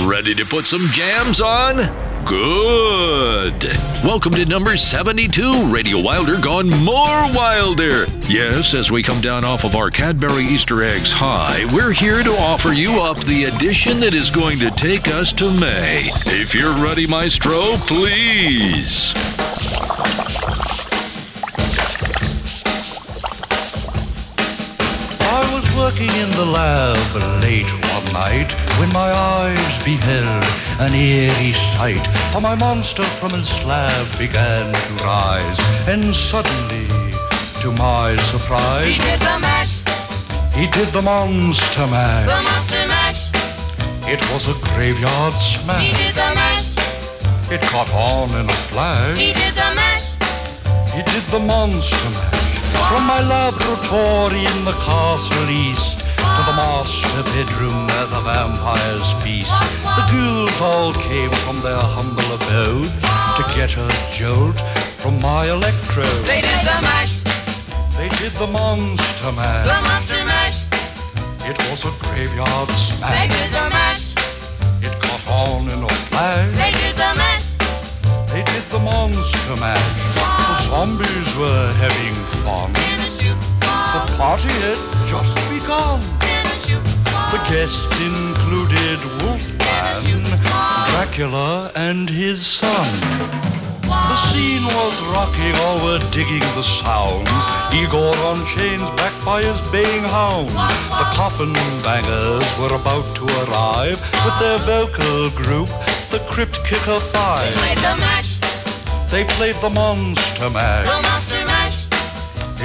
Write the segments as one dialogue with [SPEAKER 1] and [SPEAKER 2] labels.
[SPEAKER 1] Ready to put some jams on? Good. Welcome to number 72, Radio Wilder Gone More Wilder. Yes, as we come down off of our Cadbury Easter eggs high, we're here to offer you up the edition that is going to take us to May. If you're ready, Maestro, please.
[SPEAKER 2] Working in the lab late one night when my eyes beheld an eerie sight. For my monster from his slab began to rise, and suddenly, to my surprise,
[SPEAKER 3] He did the mash,
[SPEAKER 2] he did the monster mash.
[SPEAKER 3] the monster mash.
[SPEAKER 2] It was a graveyard smash.
[SPEAKER 3] He did the mash,
[SPEAKER 2] It caught on in a flash.
[SPEAKER 3] he did the mash.
[SPEAKER 2] He did the monster mash from my laboratory in the castle east to the master bedroom where the vampires feast. The ghouls all came from their humble abode to get a jolt from my electrode.
[SPEAKER 3] They did the mash,
[SPEAKER 2] They did the monster mash.
[SPEAKER 3] the monster mash.
[SPEAKER 2] It was a graveyard smash.
[SPEAKER 3] They did the mash,
[SPEAKER 2] It caught on in a flash.
[SPEAKER 3] they did the mash.
[SPEAKER 2] They did the monster mash. The zombies were having fun. Party had just begun.
[SPEAKER 3] in a shoot,
[SPEAKER 2] The guests included Wolfman, Dracula, and his son. The scene was rocking, all were digging the sounds. Igor on chains, backed by his baying hounds. The coffin bangers were about to arrive with their vocal group, the Crypt Kicker Five.
[SPEAKER 3] Played the mash,
[SPEAKER 2] They played the Monster Mash.
[SPEAKER 3] the monster mash.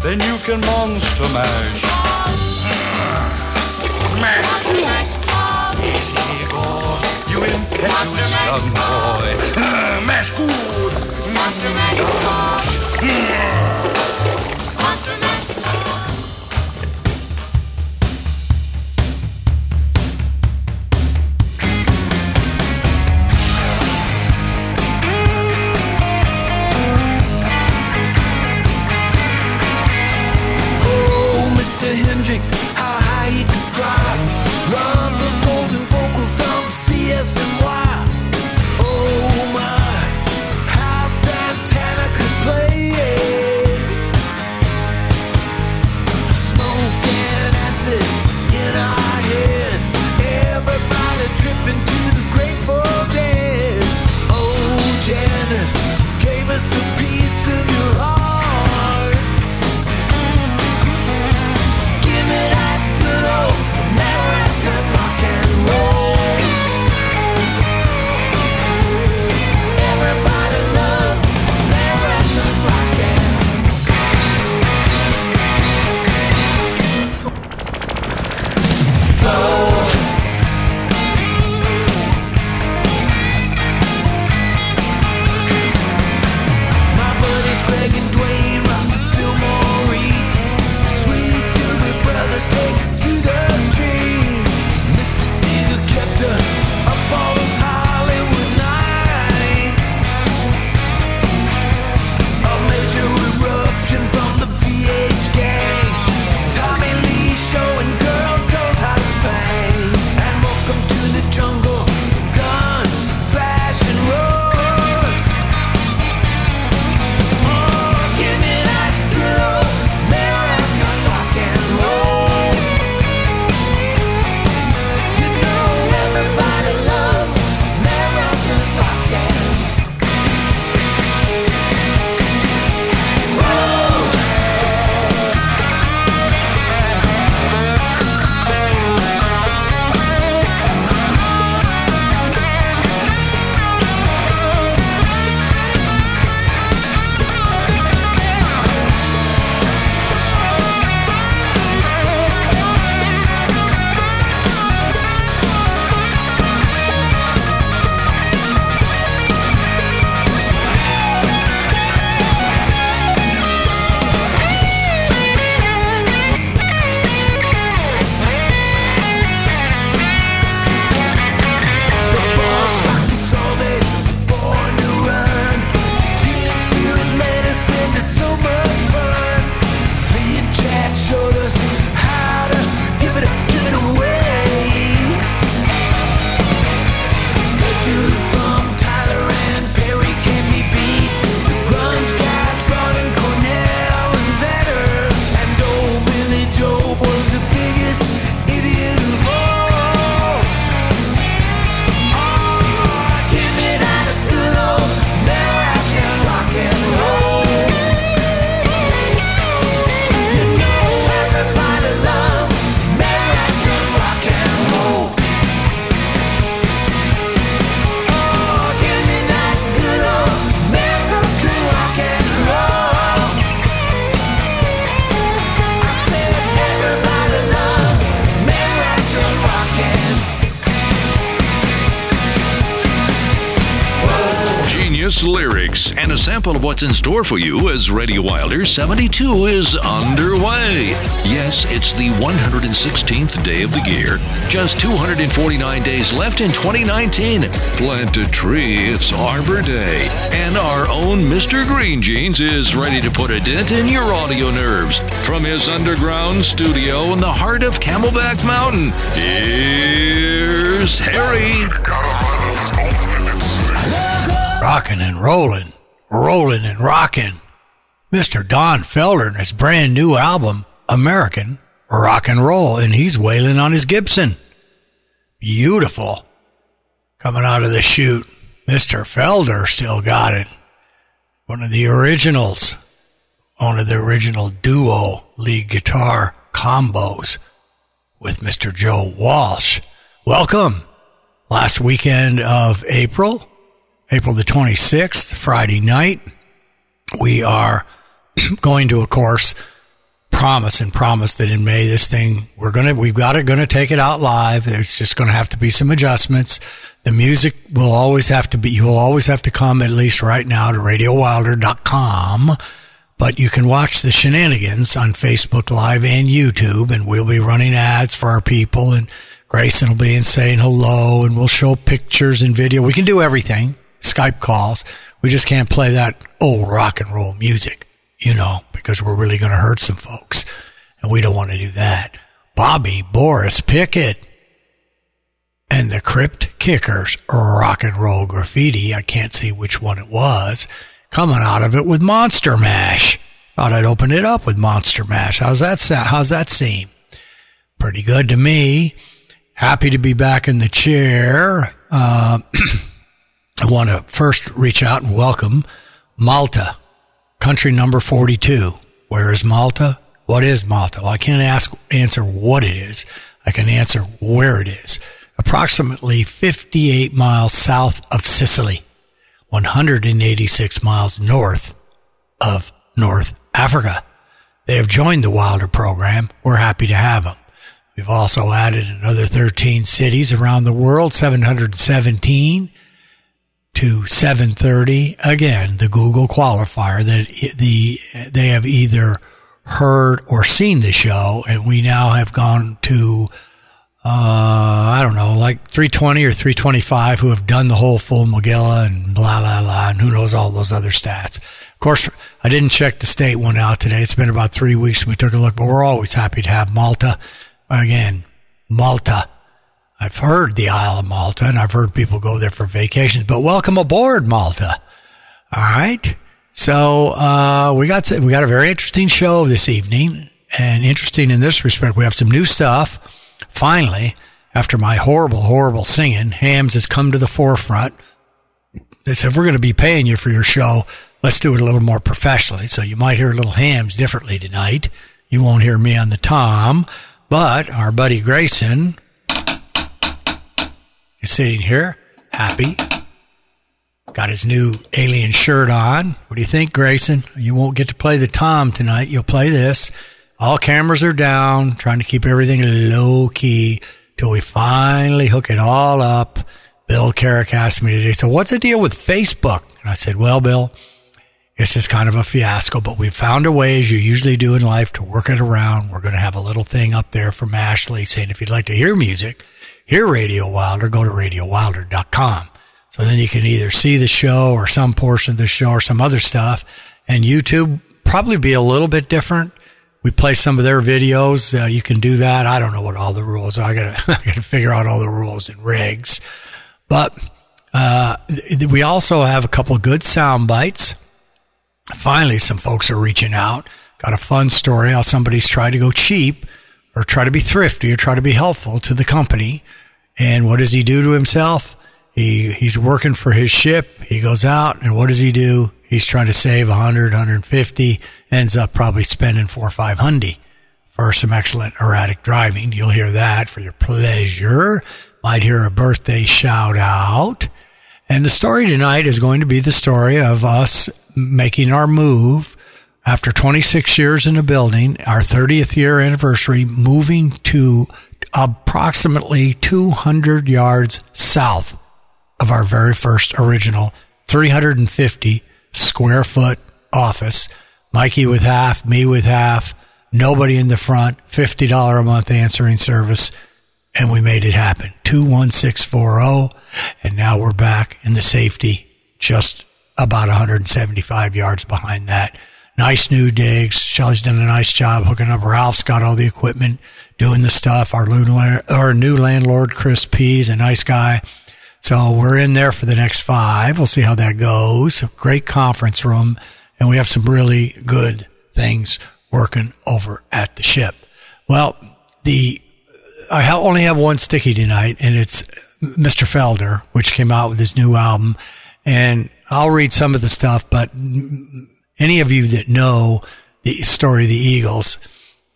[SPEAKER 3] Then you can
[SPEAKER 2] monster mash.
[SPEAKER 3] Monster mash,
[SPEAKER 2] Igor, you impetuous young boy. mash good.
[SPEAKER 3] monster mash. Monster mash.
[SPEAKER 1] Sample of what's in store for you as Radio Wilder 72 is underway. Yes, it's the 116th day of the year. Just 249 days left in 2019. Plant a tree, it's Arbor Day. And our own Mr. Green Jeans is ready to put a dent in your audio nerves. From his underground studio in the heart of Camelback Mountain, here's Harry.
[SPEAKER 4] Rocking and rolling, rolling and rocking. Mr. Don Felder and his brand new album, American Rock and Roll, and he's wailing on his Gibson. Beautiful. Coming out of the chute, Mr. Felder still got it. One of the originals, one of the original duo lead guitar combos with Mr. Joe Walsh. Welcome. Last weekend of April, April the 26th, Friday night, we are going to, of course, promise and promise that in May this thing we're gonna we've got it gonna take it out live. There's just gonna have to be some adjustments. The music will always have to be you will always have to come at least right now to radiowilder.com. But you can watch the shenanigans on Facebook Live and YouTube, and we'll be running ads for our people, and Grayson will be in saying hello, and we'll show pictures and video. We can do everything. Skype calls. We just can't play that old rock and roll music, you know, because we're really going to hurt some folks. And we don't want to do that. Bobby Boris Pickett and the Crypt Kickers rock and roll graffiti. I can't see which one it was. Coming out of it with Monster Mash. Thought I'd open it up with Monster Mash. How's that sound? How's that seem? Pretty good to me. Happy to be back in the chair. Uh, I want to first reach out and welcome Malta, country number 42. Where is Malta? What is Malta? Well, I can't ask, answer what it is. I can answer where it is. Approximately 58 miles south of Sicily, 186 miles north of North Africa. They have joined the Wilder program. We're happy to have them. We've also added another 13 cities around the world, 717 to 7:30 again the Google qualifier that the they have either heard or seen the show and we now have gone to uh, I don't know like 320 or 325 who have done the whole full Magilla and blah blah blah and who knows all those other stats. Of course I didn't check the state one out today. It's been about 3 weeks we took a look but we're always happy to have Malta. Again Malta I've heard the Isle of Malta and I've heard people go there for vacations, but welcome aboard, Malta. All right. So, uh, we got, we got a very interesting show this evening and interesting in this respect. We have some new stuff. Finally, after my horrible, horrible singing, Hams has come to the forefront. They said, we're going to be paying you for your show. Let's do it a little more professionally. So you might hear a little Hams differently tonight. You won't hear me on the tom, but our buddy Grayson, sitting here, happy. Got his new alien shirt on. What do you think, Grayson? You won't get to play the tom tonight. You'll play this. All cameras are down, trying to keep everything low key till we finally hook it all up. Bill Carrick asked me today, so what's the deal with Facebook? And I said, well, Bill, it's just kind of a fiasco, but we found a way, as you usually do in life, to work it around. We're going to have a little thing up there from Ashley saying if you'd like to hear music, hear Radio Wilder, go to radiowilder.com. So then you can either see the show or some portion of the show or some other stuff. And YouTube probably be a little bit different. We play some of their videos. Uh, you can do that. I don't know what all the rules are. I gotta, I gotta figure out all the rules and rigs. But, uh, we also have a couple good sound bites. Finally, some folks are reaching out. Got a fun story how somebody's tried to go cheap or try to be thrifty or try to be helpful to the company. And what does he do to himself? He, he's working for his ship. He goes out and what does he do? He's trying to save 100, 150, ends up probably spending four or five hundred for some excellent erratic driving. You'll hear that for your pleasure. Might hear a birthday shout out. And the story tonight is going to be the story of us making our move after 26 years in the building, our 30th year anniversary, moving to approximately 200 yards south of our very first original 350 square foot office. Mikey with half, me with half, nobody in the front, $50 a month answering service, and we made it happen. 21640, and now we're back in the safety just about 175 yards behind that. Nice new digs. Shelly's done a nice job hooking up. Ralph's got all the equipment, doing the stuff. Our new, our new landlord, Chris P, is a nice guy. So we're in there for the next five. We'll see how that goes. A great conference room, and we have some really good things working over at the ship. Well, the I only have one sticky tonight, and it's Mr. Felder, which came out with his new album. And I'll read some of the stuff, but any of you that know the story of the Eagles,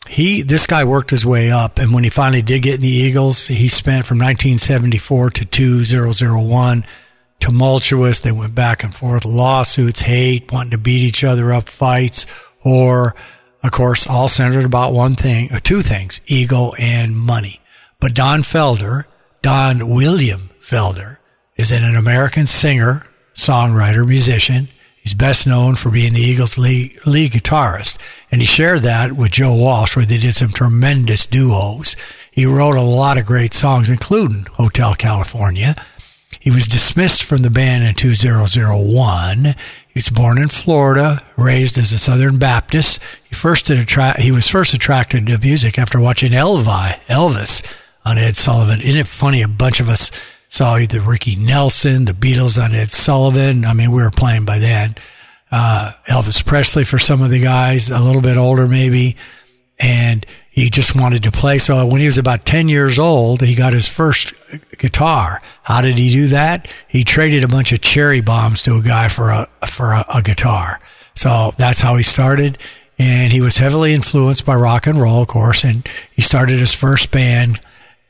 [SPEAKER 4] he this guy worked his way up, and when he finally did get in the Eagles, he spent from 1974 to 2001 tumultuous. They went back and forth, lawsuits, hate, wanting to beat each other up, fights, or of course, all centered about one thing or two things: ego and money. But Don Felder, Don William Felder, is an American singer, songwriter, musician. He's best known for being the Eagles lead, lead guitarist, and he shared that with Joe Walsh, where they did some tremendous duos. He wrote a lot of great songs, including Hotel California. He was dismissed from the band in 2001. He was born in Florida, raised as a Southern Baptist. He first attra- he was first attracted to music after watching Elvi, Elvis on Ed Sullivan. Isn't it funny? A bunch of us saw either Ricky Nelson, the Beatles on Ed Sullivan. I mean, we were playing by then. Uh, Elvis Presley for some of the guys, a little bit older maybe. And he just wanted to play. So when he was about 10 years old, he got his first guitar. How did he do that? He traded a bunch of cherry bombs to a guy for a, for a, a guitar. So that's how he started. And he was heavily influenced by rock and roll, of course. And he started his first band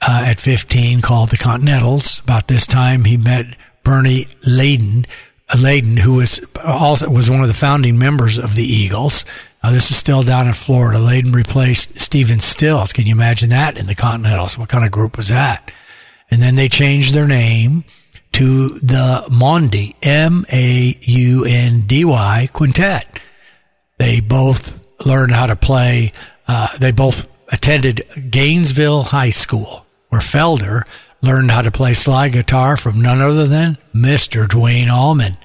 [SPEAKER 4] uh, at 15 called the Continentals. About this time, he met Bernie Leadon, uh, Leadon, who was also was one of the founding members of the Eagles. Now, this is still down in Florida. Leadon replaced Stephen Stills. Can you imagine that in the Continentals? What kind of group was that? And then they changed their name to the Maundy, M-A-U-N-D-Y Quintet. They both learned how to play. Uh, they both attended Gainesville High School where Felder learned how to play slide guitar from none other than Mr. Duane Allman.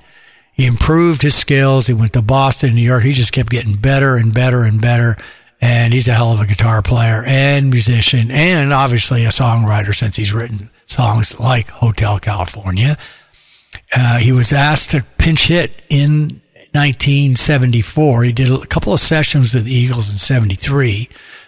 [SPEAKER 4] He improved his skills. He went to Boston, New York. He just kept getting better and better and better. And he's a hell of a guitar player and musician and obviously a songwriter since he's written songs like Hotel California. Uh, he was asked to pinch hit in 1974. He did a couple of sessions with the Eagles in 73.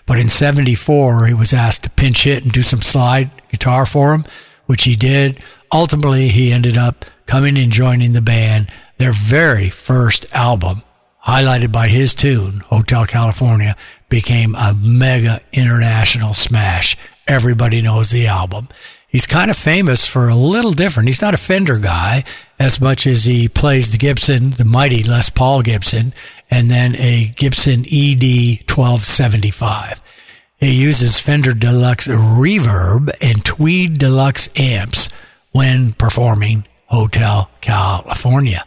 [SPEAKER 4] But in 74, he was asked to pinch hit and do some slide guitar for him, which he did. Ultimately, he ended up coming and joining the band. Their very first album, highlighted by his tune, Hotel California, became a mega international smash. Everybody knows the album. He's kind of famous for a little different. He's not a Fender guy as much as he plays the Gibson, the mighty Les Paul Gibson, and then a Gibson ED 1275. It uses Fender Deluxe Reverb and Tweed Deluxe amps when performing Hotel California.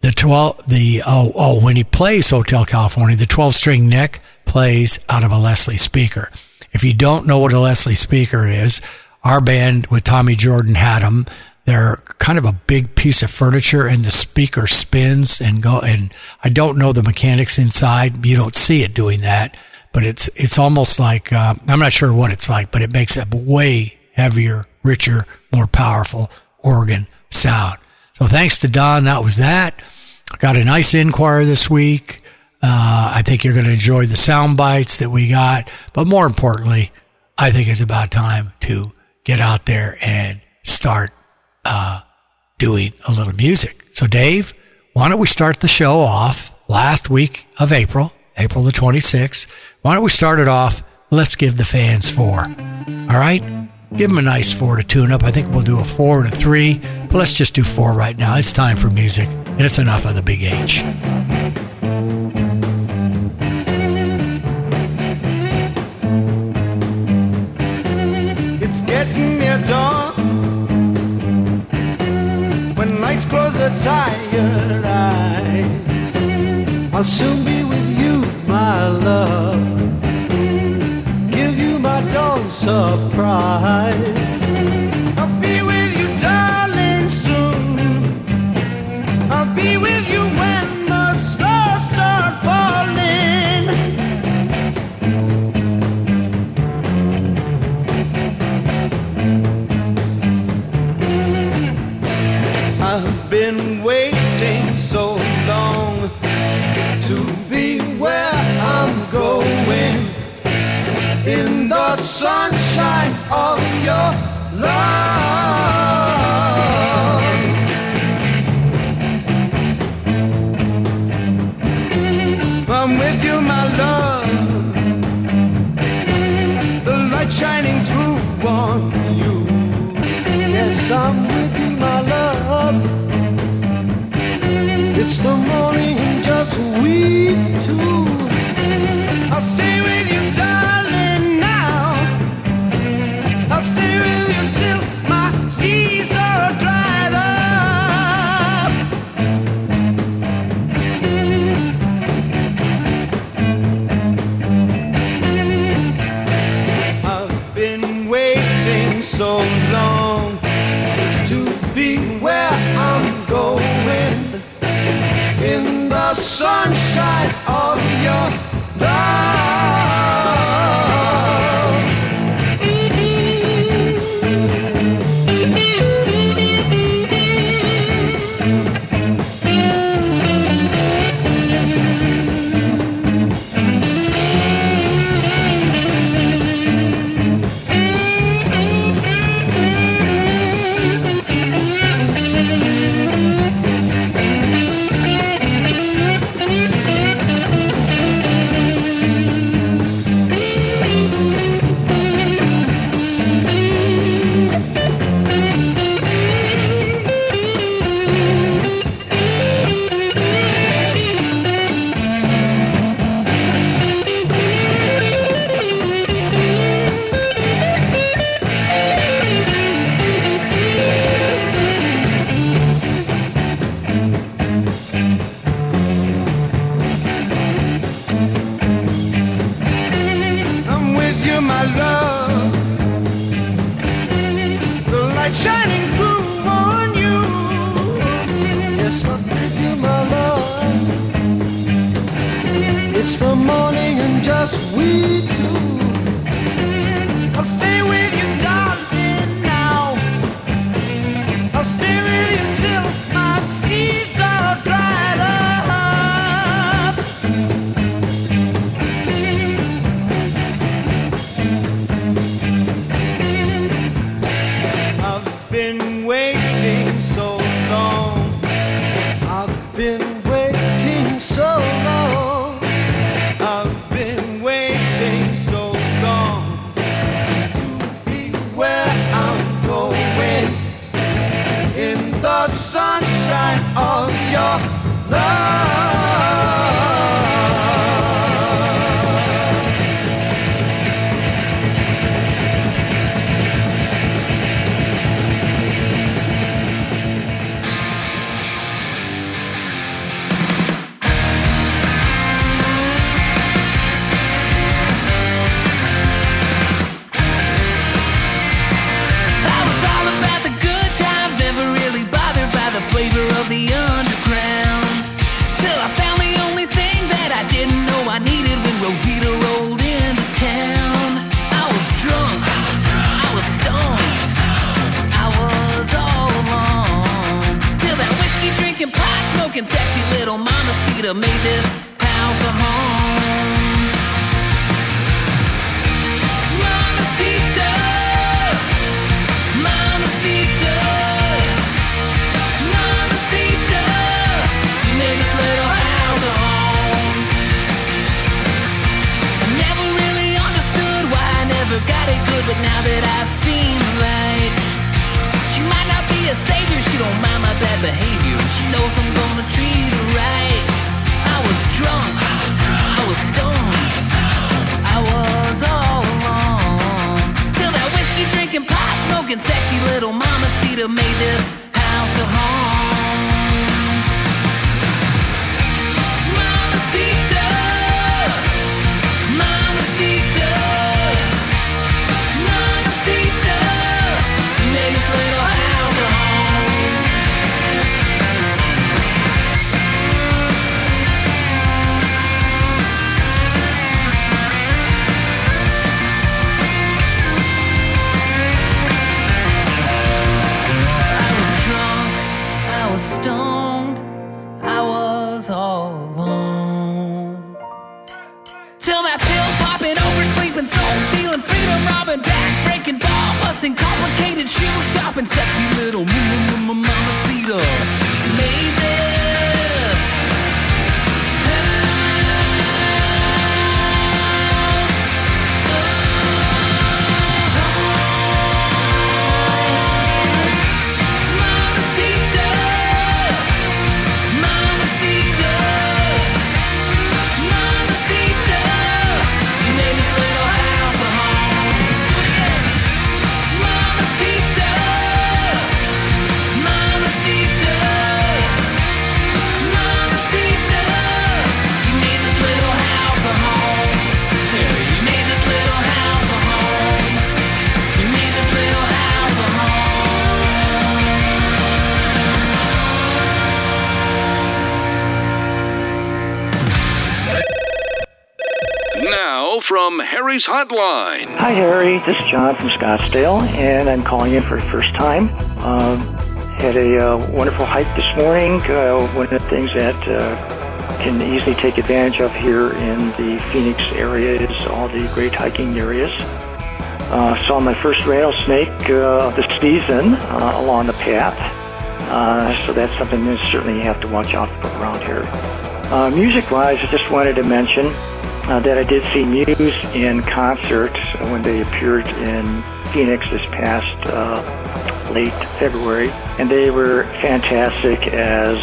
[SPEAKER 4] The 12, the, oh, oh, when he plays Hotel California, the 12 string neck plays out of a Leslie speaker. If you don't know what a Leslie speaker is, our band with Tommy Jordan had them. They're kind of a big piece of furniture and the speaker spins and go, and I don't know the mechanics inside. You don't see it doing that, but it's, it's almost like, uh, I'm not sure what it's like, but it makes a way heavier, richer, more powerful organ sound. So thanks to Don, that was that. Got a nice inquiry this week. Uh, I think you're going to enjoy the sound bites that we got, but more importantly, I think it's about time to get out there and start uh, doing a little music. So, Dave, why don't we start the show off last week of April, April the 26th? Why don't we start it off? Let's give the fans four. All right? Give them a nice four to tune up. I think we'll do a four and a three, but let's just do four right now. It's time for music, and it's enough of the big H.
[SPEAKER 5] your tired eyes. I'll soon be with you, my love. Give you my dawn surprise. sunshine of your love. I'm with you, my love. The light shining through on you. Yes, I'm with you, my love. It's the morning, just we two.
[SPEAKER 1] Hotline.
[SPEAKER 6] Hi, Harry. This is John from Scottsdale, and I'm calling you for the first time. Um, had a uh, wonderful hike this morning. Uh, one of the things that uh, can easily take advantage of here in the Phoenix area is all the great hiking areas. Uh, saw my first rattlesnake uh, the season uh, along the path, uh, so that's something that certainly you have to watch out for around here. Uh, music-wise, I just wanted to mention uh, that I did see Muse in concert when they appeared in Phoenix this past uh, late February, and they were fantastic as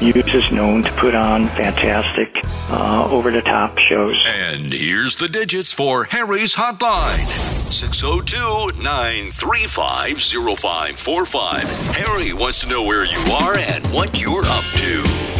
[SPEAKER 6] Muse is known to put on fantastic uh, over-the-top shows.
[SPEAKER 1] And here's the digits for Harry's Hotline 602 935 0545. Harry wants to know where you are and what you're up to.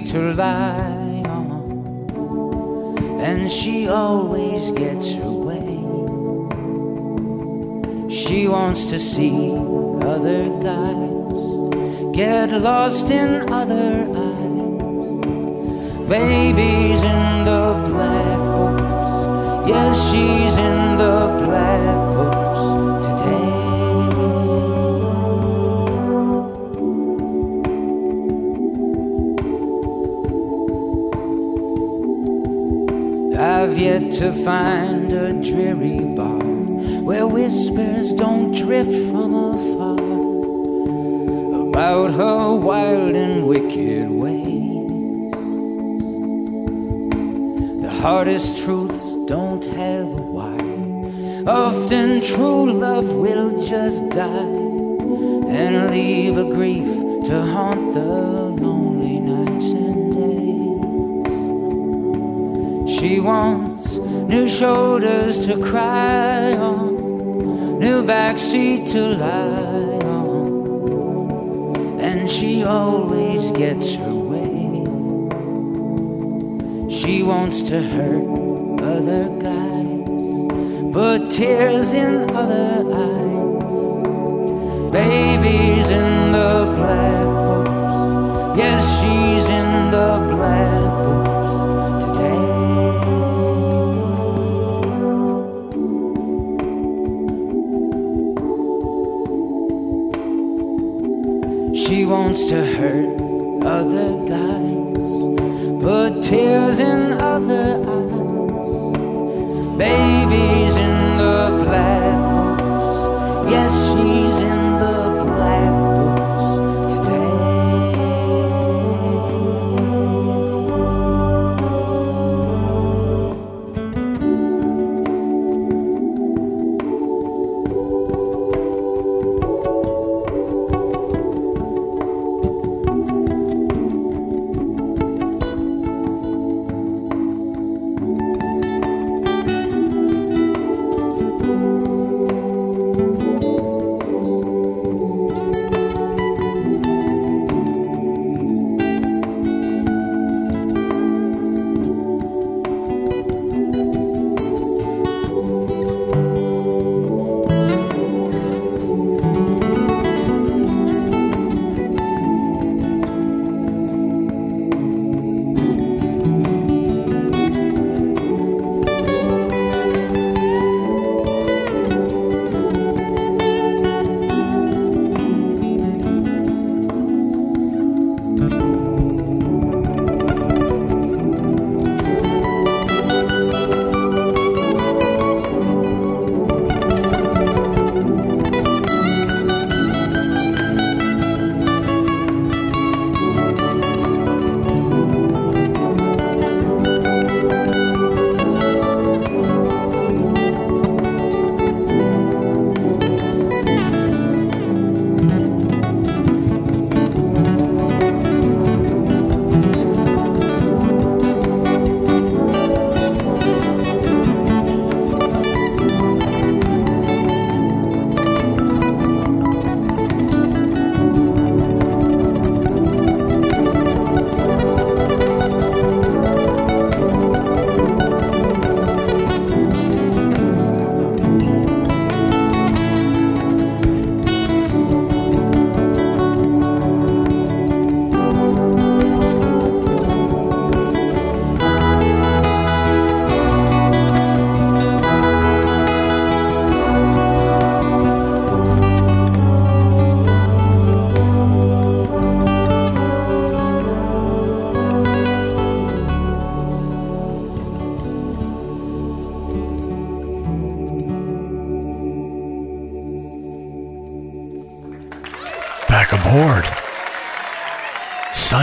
[SPEAKER 7] To lie on, and she always gets her way. She wants to see other guys, get lost in other eyes. Babies in the black books, yes, she's in the black To find a dreary bar where whispers don't drift from afar about her wild and wicked ways. The hardest truths don't have a why. Often true love will just die and leave a grief to haunt the lonely nights and days. She wants new shoulders to cry on, new backseat to lie on, and she always gets her way. She wants to hurt other guys, put tears in other eyes. Babies in the black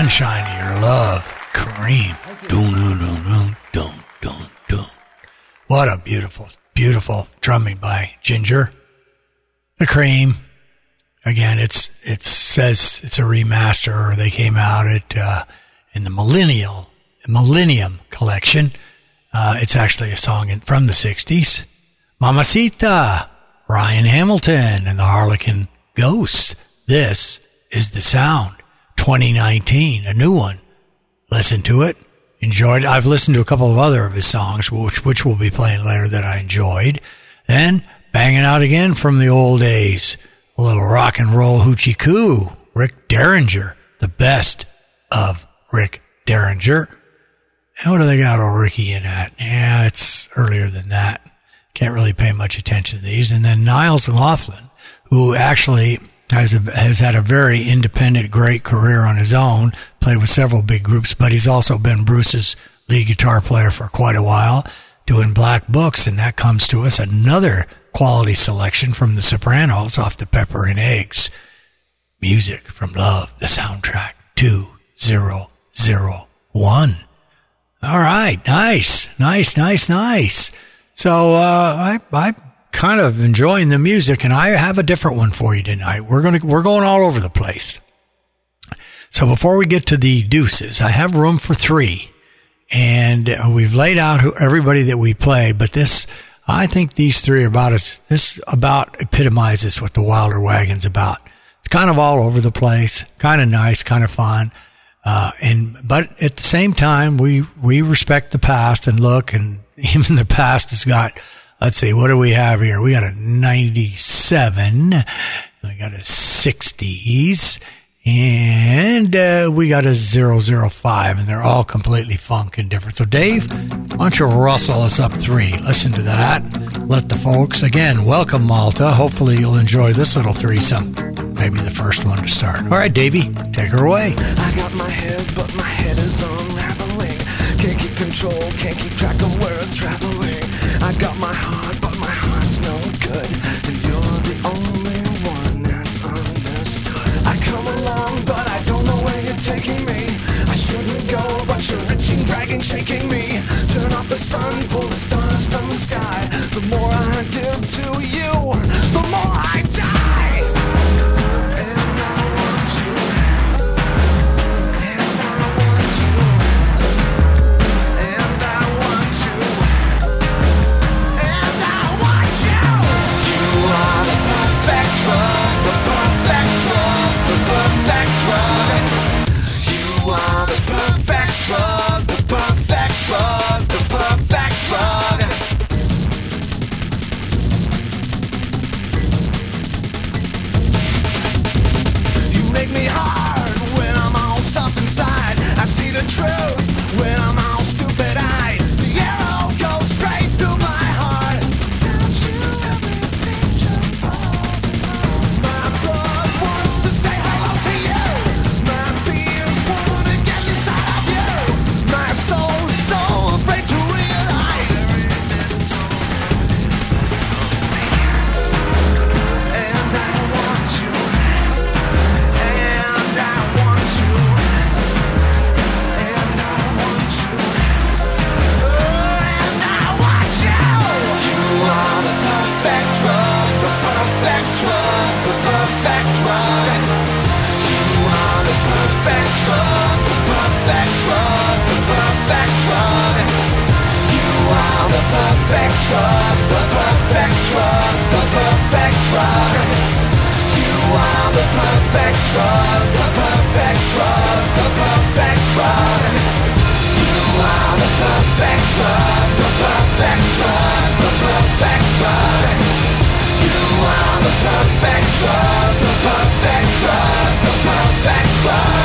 [SPEAKER 4] sunshine your love. Kareem. What a beautiful, beautiful drumming by Ginger. The Cream. Again, it's it says it's a remaster, or they came out at uh, in the Millennial Millennium collection. Uh, it's actually a song in, from the '60s. Mamacita, Ryan Hamilton, and the Harlequin Ghosts. This is the sound. 2019, a new one. Listen to it. Enjoyed. I've listened to a couple of other of his songs, which which we'll be playing later that I enjoyed. Then banging out again from the old days. A little rock and roll hoochie coo. Rick Derringer, the best of Rick Derringer. And what do they got old Ricky in at? Yeah, it's earlier than that. Can't really pay much attention to these. And then Nils Lofgren, who actually has a, has had a very independent, great career on his own. Played with several big groups, but he's also been Bruce's lead guitar player for quite a while, doing Black Books, and that comes to us another quality selection from The Sopranos off the Pepper and Eggs. Music from Love, the soundtrack two zero zero one. All right, nice, nice, nice, nice. So uh, I I kind of enjoying the music, and I have a different one for you tonight. We're gonna we're going all over the place. So before we get to the deuces, I have room for three, and we've laid out who, everybody that we play. But this, I think these three are about as this about epitomizes what the Wilder Wagon's about. It's kind of all over the place, kind of nice, kind of fun. Uh, and but at the same time, we we respect the past and look, and even the past has got. Let's see, what do we have here? We got a '97, we got a '60s, and uh, we got a 005, and they're all completely funk and different. So, Dave, why don't you rustle us up three? Listen to that. Let the folks again welcome Malta. Hopefully, you'll enjoy this little threesome. Maybe the first one to start. All right, Davey, take her away.
[SPEAKER 5] I got my head, but my head is unraveling. Can't keep control, can't keep track of where it's traveling. I got my heart, but my heart's no good. And you're the only one that's understood. I come along, but I don't know where you're taking me. I shouldn't go, but you're reaching, dragging, shaking me. Turn off the sun, pull the stars from the sky. The more I give to you, the more I truth the perfect drug, the perfect drug. You are the perfect drug, the perfect drug, the perfect drug. You are the perfect drug, the perfect drug, the perfect drug.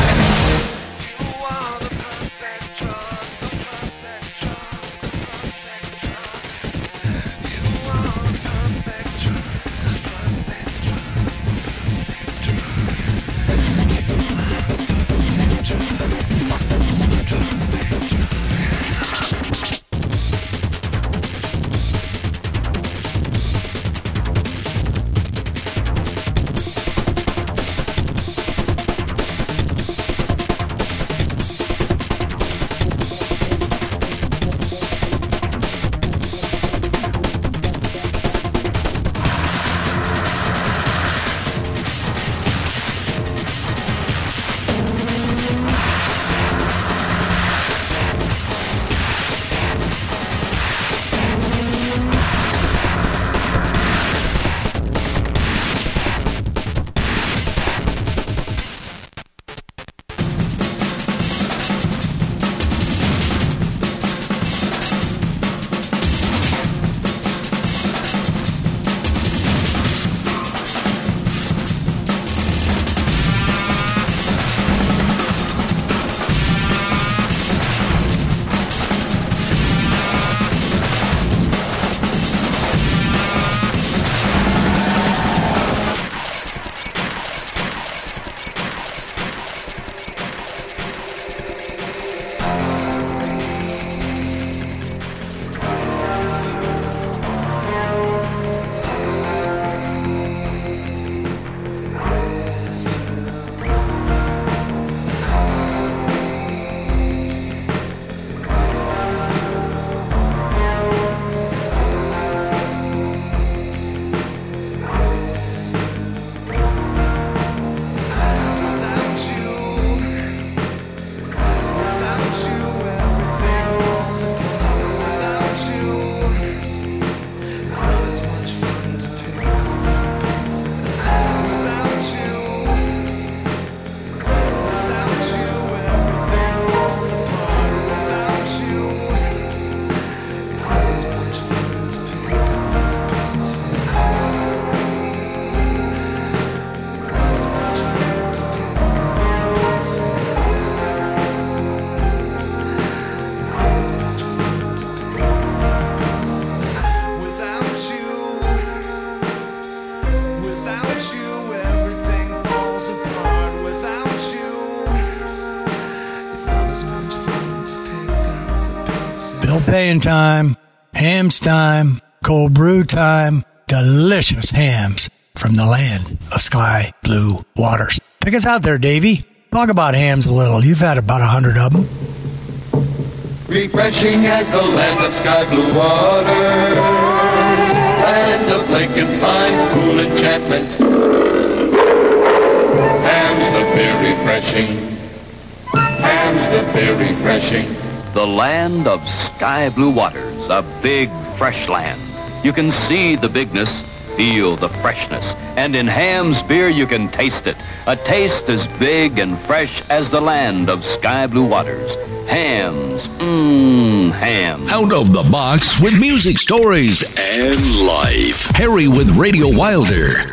[SPEAKER 4] Hawaiian time, Hamm's time, cold brew time, delicious Hamm's from the land of sky blue waters. Take us out there, Davy. Talk about hams a little. You've had about a hundred of them.
[SPEAKER 8] Refreshing as the land of sky blue waters, land of lake and fine cool enchantment. Hamm's the very refreshing. Hamm's the very refreshing.
[SPEAKER 9] The land of sky blue waters, a big, fresh land. You can see the bigness, feel the freshness. And in Hamm's beer, you can taste it. A taste as big and fresh as the land of sky blue waters. Hamm's, mmm, ham.
[SPEAKER 10] Out of the box with music stories and life. Harry with Radio Wilder.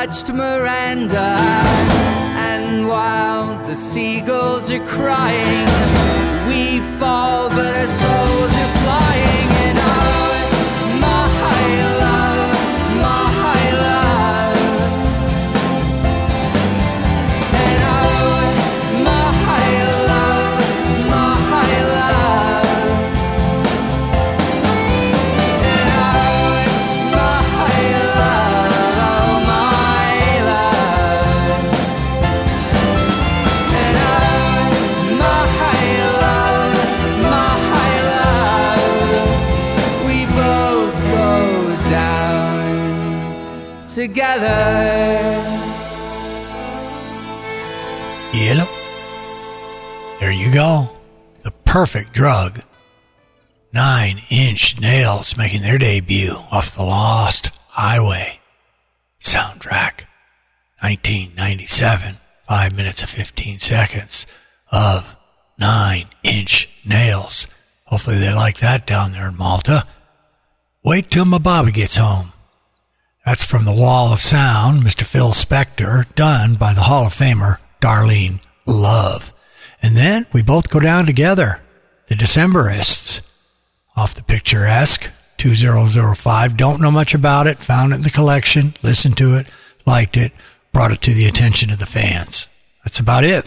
[SPEAKER 11] Untouched
[SPEAKER 7] Miranda. And while the seagulls are crying, we fall, but our together.
[SPEAKER 4] Yellow. There you go. The perfect drug. Nine inch nails making their debut off the Lost Highway soundtrack. 1997. Five minutes and 15 seconds of nine inch nails. Hopefully they like that down there in Malta. Wait till my Bobby gets home. That's from the Wall of Sound, Mr. Phil Spector, done by the Hall of Famer Darlene Love. And then we both go down together, the Decemberists, off the Picaresque 2005. Don't know much about it, found it in the collection, listened to it, liked it, brought it to the attention of the fans. That's about it.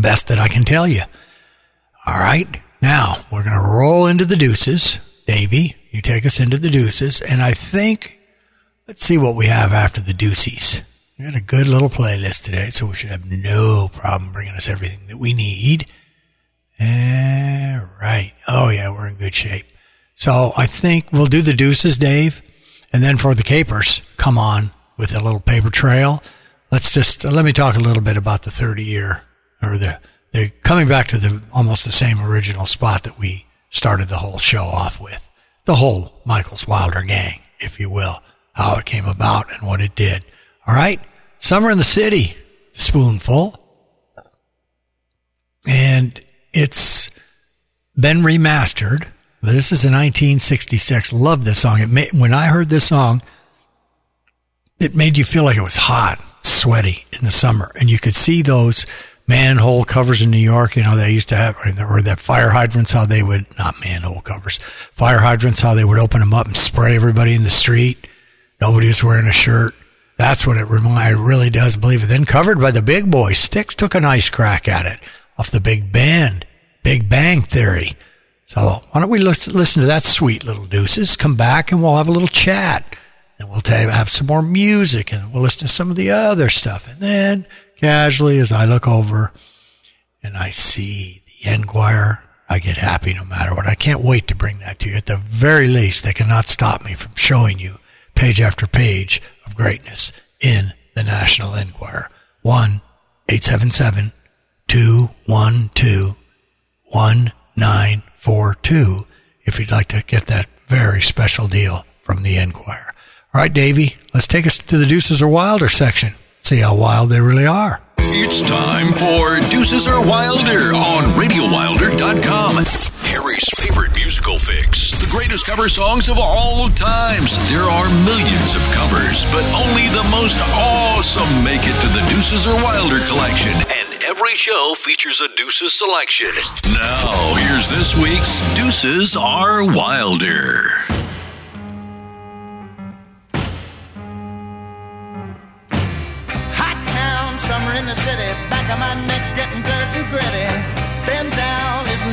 [SPEAKER 4] Best that I can tell you. All right, now we're going to roll into the deuces. Davey, you take us into the deuces, and I think let's see what we have after the deuces. We had a good little playlist today, so we should have no problem bringing us everything that we need. All right. Oh yeah, we're in good shape. So I think we'll do the deuces, Dave, and then for the capers, come on with a little paper trail. Let's just uh, let me talk a little bit about the 30 year or the coming back to the almost the same original spot that we started the whole show off with. The whole Michael's Wilder gang, if you will, how it came about and what it did. All right. Summer in the City, the spoonful. And it's been remastered. This is a 1966. Love this song. It made, when I heard this song, it made you feel like it was hot, sweaty in the summer, and you could see those manhole covers in New York. You know they used to have, or that fire hydrants. How they would not manhole covers, fire hydrants. How they would open them up and spray everybody in the street. Nobody was wearing a shirt. That's what it. It really does believe it. Then covered by the big boy. Styx took a nice crack at it off the big band, Big Bang Theory. So why don't we listen, to that sweet little deuces? Come back and we'll have a little chat. And we'll have some more music and we'll listen to some of the other stuff. And then casually as I look over and I see the Enquire, I get happy no matter what. I can't wait to bring that to you. At the very least, they cannot stop me from showing you page after page of greatness in the National Enquirer. 1 877 212 1942 if you'd like to get that very special deal from the Enquirer. All right, Davey, let's take us to the Deuces or Wilder section. See how wild they really are.
[SPEAKER 1] It's time for Deuces or Wilder on RadioWilder.com. Favorite musical fix. The greatest cover songs of all times. There are millions of covers, but only the most awesome make it to the Deuces or Wilder collection. And every show features a Deuces selection. Now, here's this week's Deuces are Wilder.
[SPEAKER 12] Hot town, summer in the city, back of my neck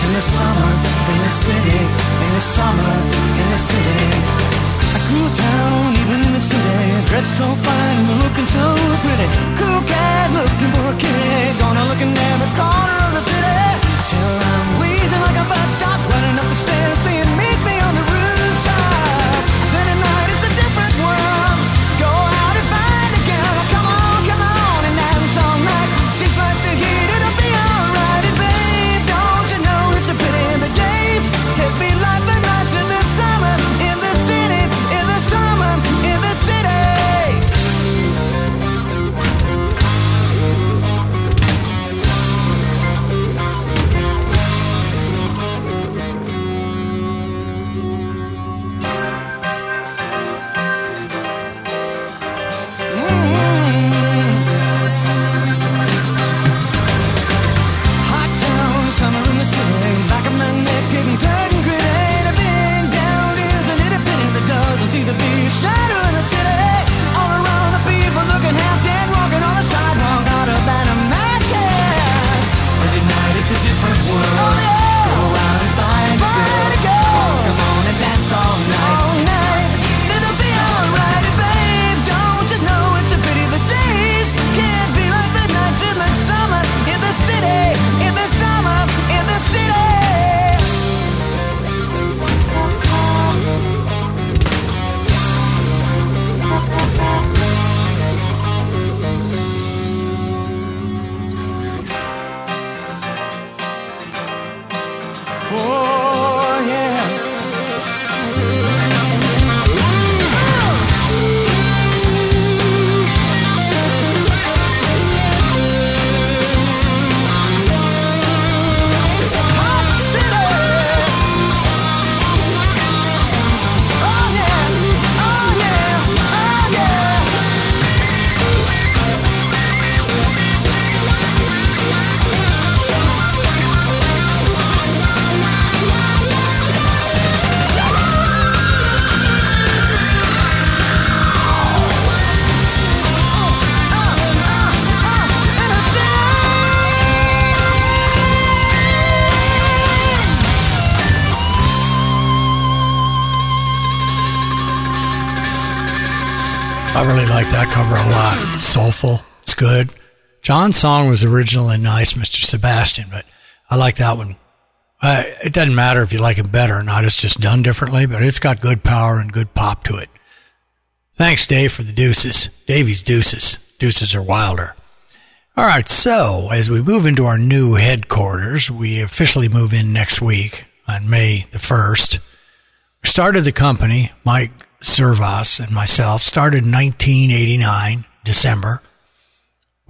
[SPEAKER 12] It's in the summer, in the city, in the summer, in the city. A cool town, even in the city. Dressed so fine, looking so pretty. Cool cat looking for a kitty. Gonna look in every corner.
[SPEAKER 4] John's song was original and nice, Mr. Sebastian, but I like that one. Uh, it doesn't matter if you like it better or not. It's just done differently, but it's got good power and good pop to it. Thanks, Dave, for the deuces. Davy's deuces. Deuces are wilder. All right, so as we move into our new headquarters, we officially move in next week on May the 1st. We started the company, Mike Servas and myself, started in 1989, December.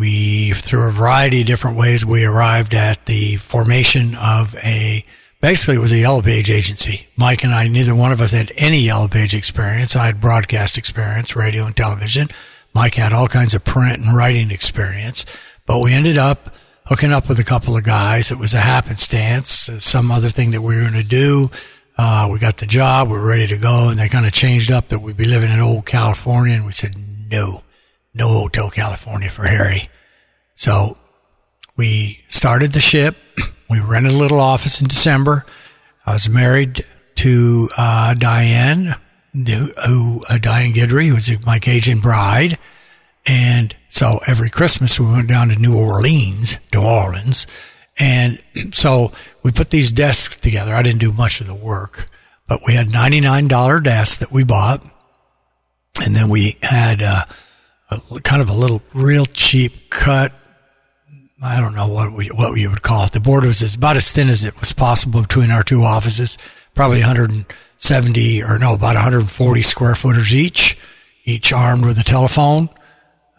[SPEAKER 4] We, through a variety of different ways, we arrived at the formation of a, basically it was a Yellow Page agency. Mike and I, neither one of us had any Yellow Page experience. I had broadcast experience, radio and television. Mike had all kinds of print and writing experience, but we ended up hooking up with a couple of guys. It was a happenstance, some other thing that we were going to do. Uh, we got the job, we were ready to go, and they kind of changed up that we'd be living in old California, and we said, no, no Hotel California for Harry. So we started the ship. We rented a little office in December. I was married to uh, Diane, who, who uh, Diane Guidry, who was my Cajun bride. And so every Christmas we went down to New Orleans, New Orleans. And so we put these desks together. I didn't do much of the work, but we had $99 desks that we bought. And then we had uh, a, kind of a little real cheap cut. I don't know what we, what you would call it. The board was as, about as thin as it was possible between our two offices, probably 170 or no, about 140 square footers each, each armed with a telephone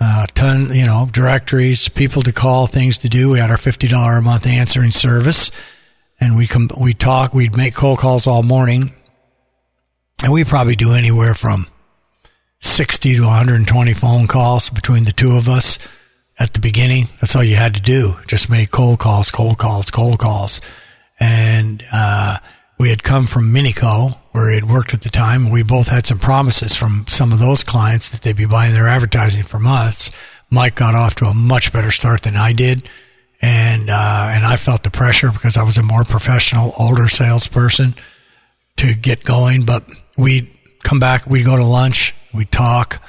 [SPEAKER 4] uh, ton, you know, directories, people to call, things to do. We had our fifty dollar a month answering service, and we come, we talk, we'd make cold calls all morning, and we probably do anywhere from sixty to one hundred and twenty phone calls between the two of us at the beginning. That's all you had to do, just make cold calls, cold calls, cold calls, and uh, we had come from Minico, where he had worked at the time. We both had some promises from some of those clients that they'd be buying their advertising from us. Mike got off to a much better start than I did. And, uh, and I felt the pressure because I was a more professional, older salesperson to get going. But we'd come back, we'd go to lunch, we'd talk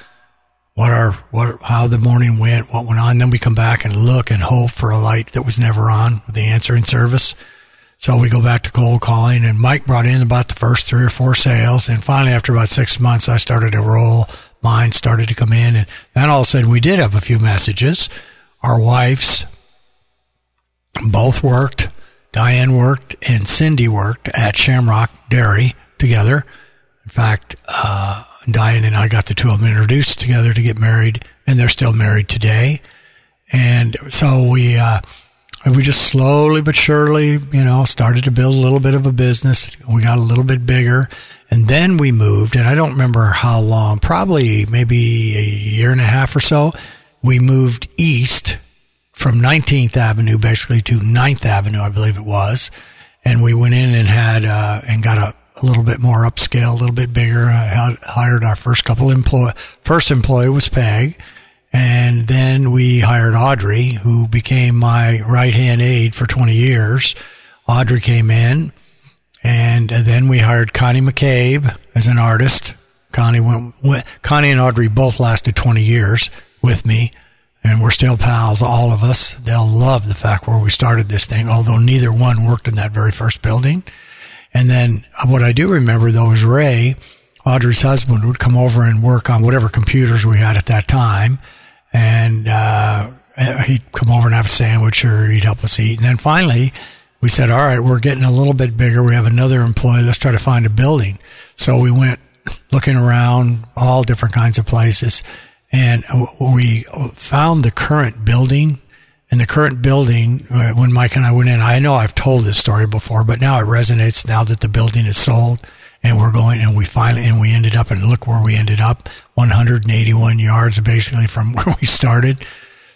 [SPEAKER 4] what our, what, how the morning went, what went on. Then we come back and look and hope for a light that was never on with the answering service. So we go back to cold calling, and Mike brought in about the first three or four sales. And finally, after about six months, I started to roll. Mine started to come in, and then all of a sudden, we did have a few messages. Our wives both worked. Diane worked, and Cindy worked at Shamrock Dairy together. In fact, uh, Diane and I got the two of them introduced together to get married, and they're still married today. And so we. Uh, we just slowly but surely, you know, started to build a little bit of a business. We got a little bit bigger. And then we moved, and I don't remember how long, probably maybe a year and a half or so. We moved east from 19th Avenue basically to 9th Avenue, I believe it was. And we went in and had, uh, and got a, a little bit more upscale, a little bit bigger. I had, hired our first couple employ, first employee was Peg. And then we hired Audrey, who became my right hand aide for 20 years. Audrey came in, and then we hired Connie McCabe as an artist. Connie went, went, Connie and Audrey both lasted 20 years with me, and we're still pals, all of us. They'll love the fact where we started this thing, although neither one worked in that very first building. And then what I do remember though is Ray, Audrey's husband, would come over and work on whatever computers we had at that time and uh, he'd come over and have a sandwich or he'd help us eat. And then finally, we said, all right, we're getting a little bit bigger. We have another employee. Let's try to find a building. So we went looking around all different kinds of places and we found the current building. And the current building, uh, when Mike and I went in, I know I've told this story before, but now it resonates now that the building is sold and we're going and we finally and we ended up and look where we ended up 181 yards basically from where we started.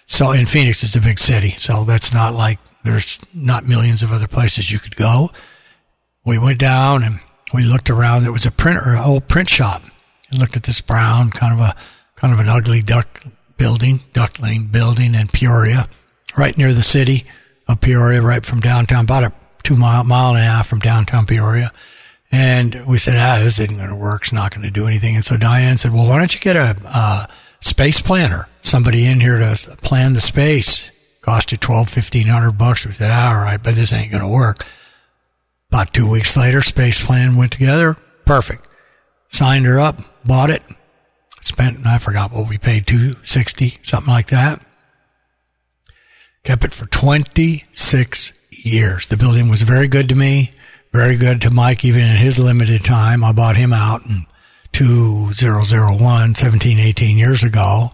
[SPEAKER 4] So in phoenix is a big city so that's not like there's not millions of other places you could go. We went down and we looked around. There was a printer an old print shop. And looked at this brown kind of a kind of an ugly duck building duckling building in peoria right near the city of peoria right from downtown about a two mile mile and a half from downtown peoria and we said, ah, this isn't going to work. It's not going to do anything. And so Diane said, well, why don't you get a, uh, space planner, somebody in here to plan the space. Cost you twelve, fifteen hundred bucks. We said, all right, but this ain't going to work. About two weeks later, space plan went together. Perfect. Signed her up, bought it, spent, I forgot what we paid, 260, something like that. Kept it for 26 years. The building was very good to me, very good to Mike, even in his limited time. I bought him out in 2001, 17, 18 years ago.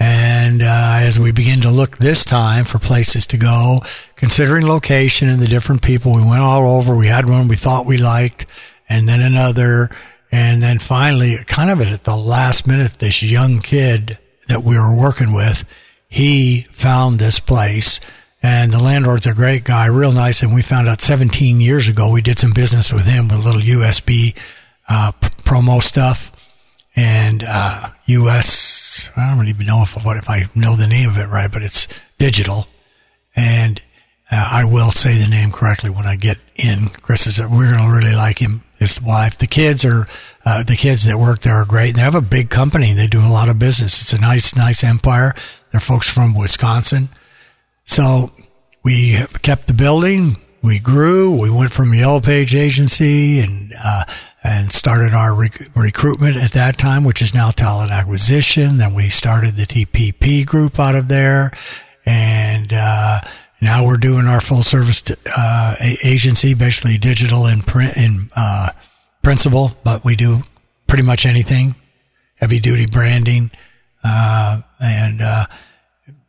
[SPEAKER 4] And uh, as we begin to look this time for places to go, considering location and the different people, we went all over. We had one we thought we liked, and then another. And then finally, kind of at the last minute, this young kid that we were working with, he found this place. And the landlord's a great guy, real nice. And we found out 17 years ago, we did some business with him with a little USB uh, p- promo stuff and uh, US. I don't even know if what if I know the name of it right, but it's digital, and uh, I will say the name correctly when I get in. Chris is we're gonna really like him. His wife, the kids are uh, the kids that work there are great. And they have a big company. They do a lot of business. It's a nice, nice empire. They're folks from Wisconsin. So we kept the building. We grew. We went from Yellow Page Agency and uh, and started our rec- recruitment at that time, which is now talent acquisition. Then we started the TPP group out of there, and uh, now we're doing our full service uh, agency, basically digital and print in uh, principle, but we do pretty much anything, heavy duty branding, uh, and uh,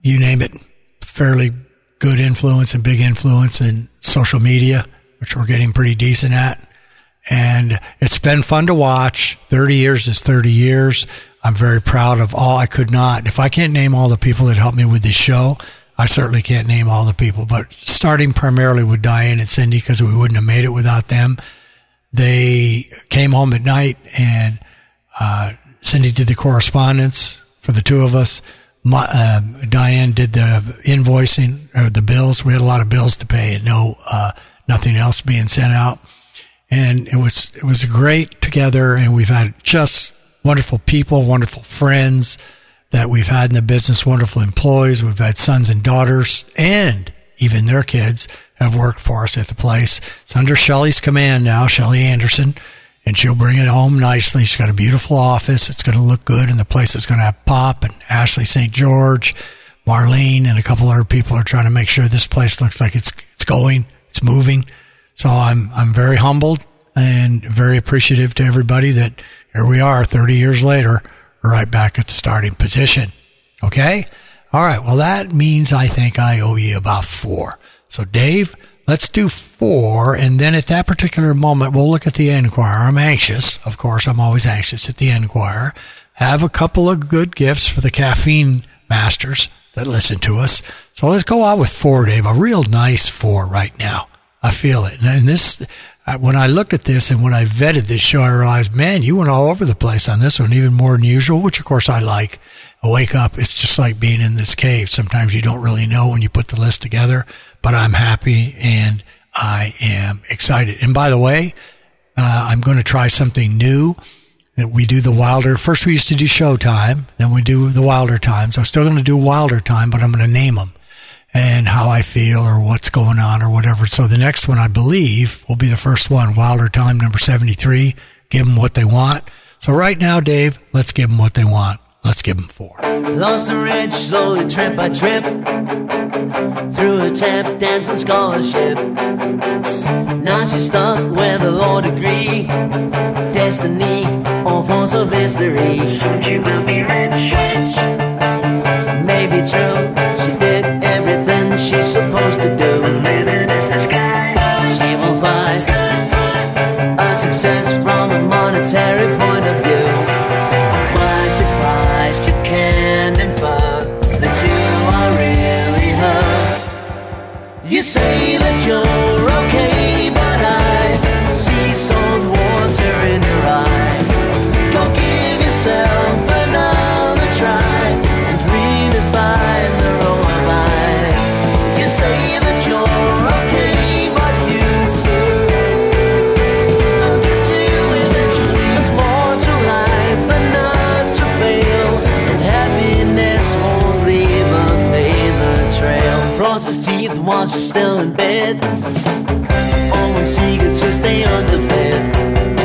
[SPEAKER 4] you name it, fairly good influence and big influence in social media, which we're getting pretty decent at. And it's been fun to watch. 30 years is 30 years. I'm very proud of all. I could not, if I can't name all the people that helped me with this show, I certainly can't name all the people, but starting primarily with Diane and Cindy, because we wouldn't have made it without them. They came home at night and, uh, Cindy did the correspondence for the two of us. My, uh, Diane did the invoicing or the bills. We had a lot of bills to pay and no, uh, nothing else being sent out. And it was, it was great together. And we've had just wonderful people, wonderful friends that we've had in the business, wonderful employees. We've had sons and daughters and even their kids have worked for us at the place. It's under Shelley's command now, Shelley Anderson, and she'll bring it home nicely. She's got a beautiful office. It's going to look good, and the place is going to have Pop and Ashley St. George, Marlene, and a couple other people are trying to make sure this place looks like it's it's going, it's moving. So I'm I'm very humbled and very appreciative to everybody that here we are 30 years later, right back at the starting position. Okay? All right. Well, that means I think I owe you about four. So, Dave, let's do four. And then at that particular moment, we'll look at the Enquirer. I'm anxious. Of course, I'm always anxious at the Enquirer. Have a couple of good gifts for the caffeine masters that listen to us. So let's go out with four, Dave. A real nice four right now. I feel it. And this, when I looked at this and when I vetted this show, I realized, man, you went all over the place on this one, even more than usual, which of course I like. I wake up, it's just like being in this cave. Sometimes you don't really know when you put the list together, but I'm happy and I am excited. And by the way, uh, I'm going to try something new. That we do the Wilder. First, we used to do Showtime, then we do the Wilder times. I'm still going to do Wilder time, but I'm going to name them and how I feel or what's going on or whatever. So the next one, I believe, will be the first one, Wilder Time number 73. Give them what they want. So right now, Dave, let's give them what they want. Let's give them four.
[SPEAKER 13] Lost the ridge, slowly trip by trip. Through a tap dancing scholarship. Now she's stuck with a law degree. Destiny or force of history. Soon she will be rich. Maybe true. She did everything she's supposed to do. Living is sky. She will find a success from a monetary point of view. while she's still in bed. Always eager to stay underfed.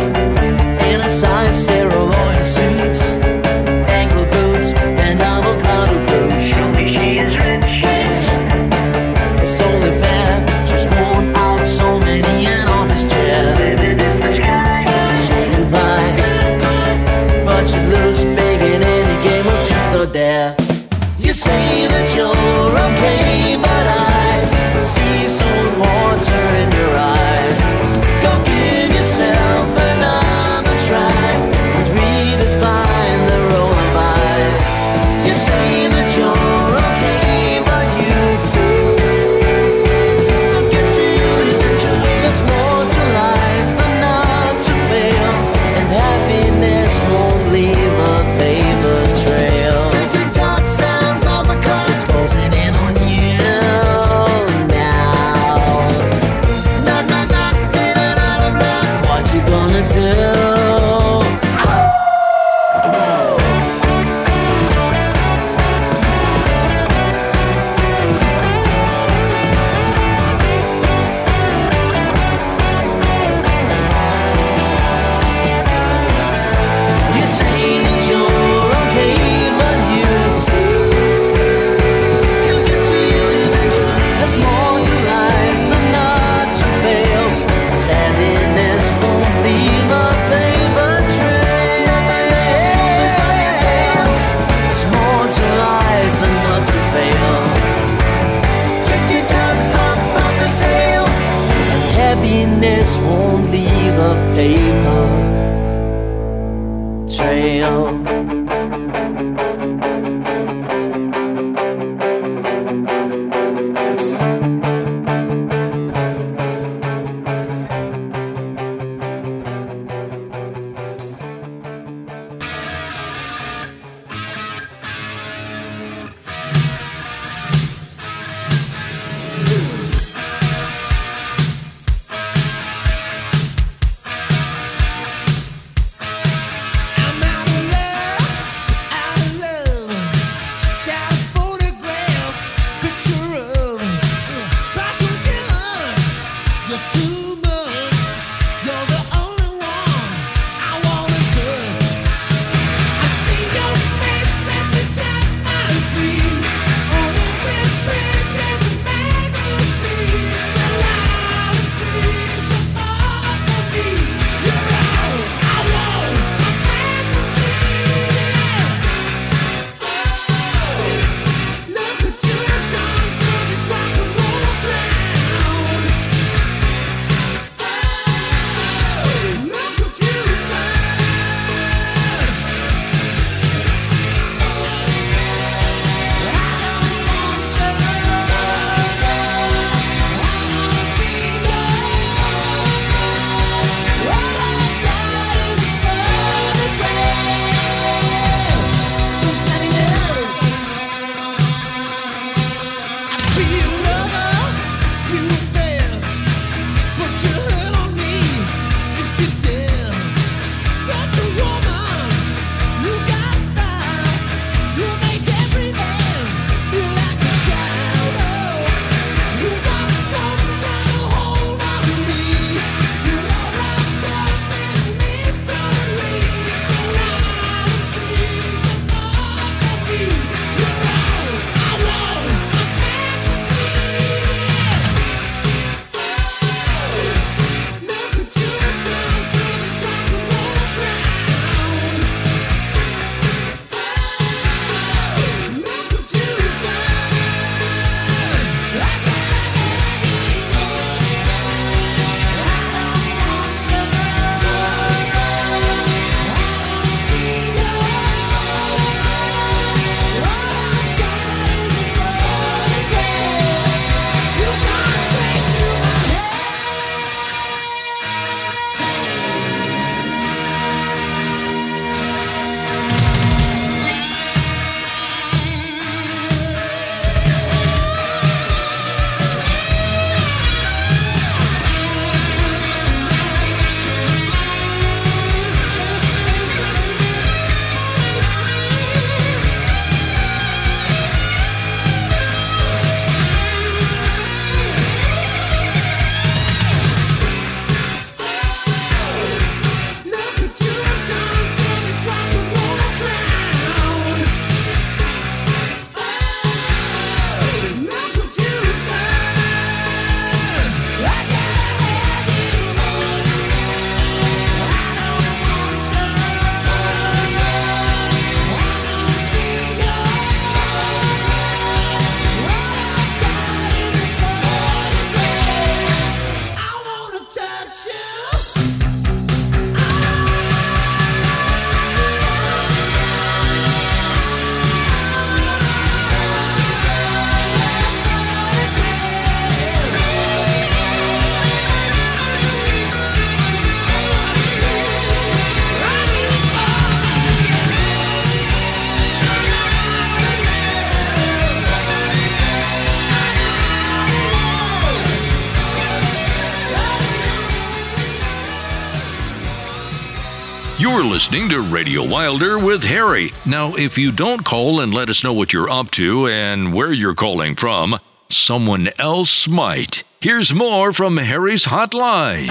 [SPEAKER 1] listening to Radio Wilder with Harry. Now, if you don't call and let us know what you're up to and where you're calling from, someone else might. Here's more from Harry's Hotline.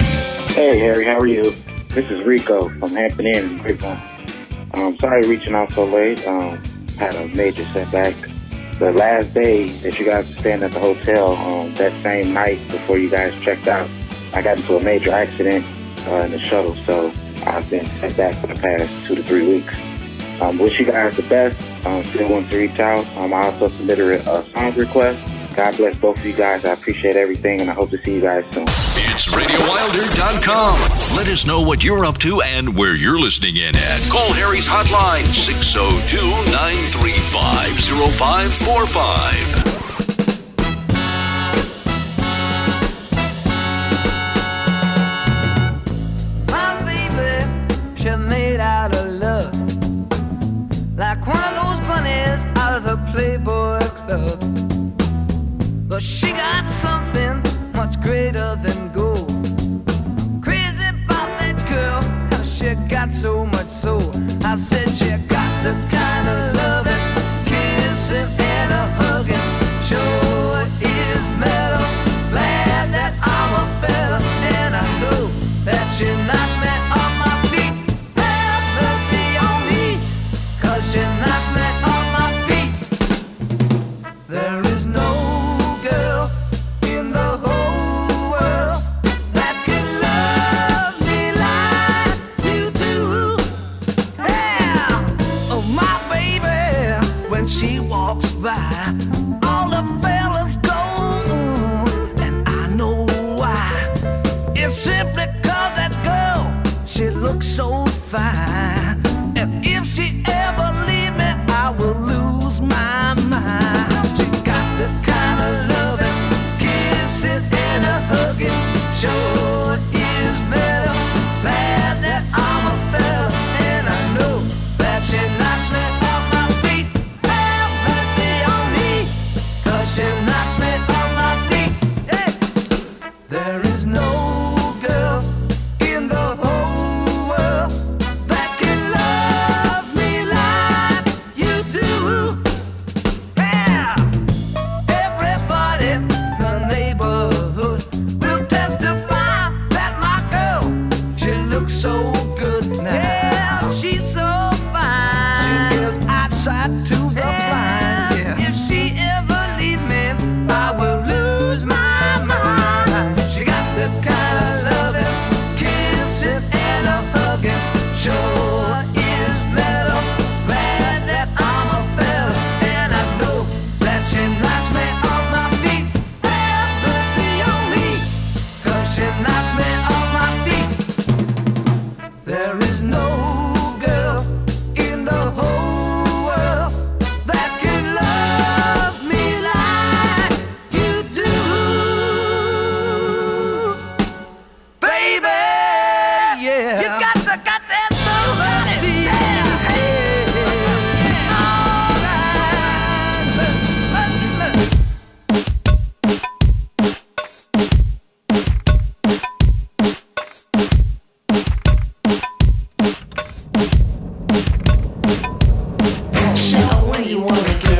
[SPEAKER 14] Hey, Harry, how are you? This is Rico from Hampton Inn in I'm um, sorry reaching out so late. Um, had a major setback. The last day that you guys were staying at the hotel, um, that same night before you guys checked out, I got into a major accident uh, in the shuttle. So I've been sent back for the past two to three weeks. Um, wish you guys the best. Um, still want to reach out. Um, I also submitted a, song request. God bless both of you guys. I appreciate everything, and I hope to see you guys soon.
[SPEAKER 1] It's RadioWilder.com. Let us know what you're up to and where you're listening in at. Call Harry's hotline, 602 935 0545.
[SPEAKER 12] Cause she got something much greater than gold. Crazy about that girl, how she got so much soul. I said she got the kind of loving, kissing.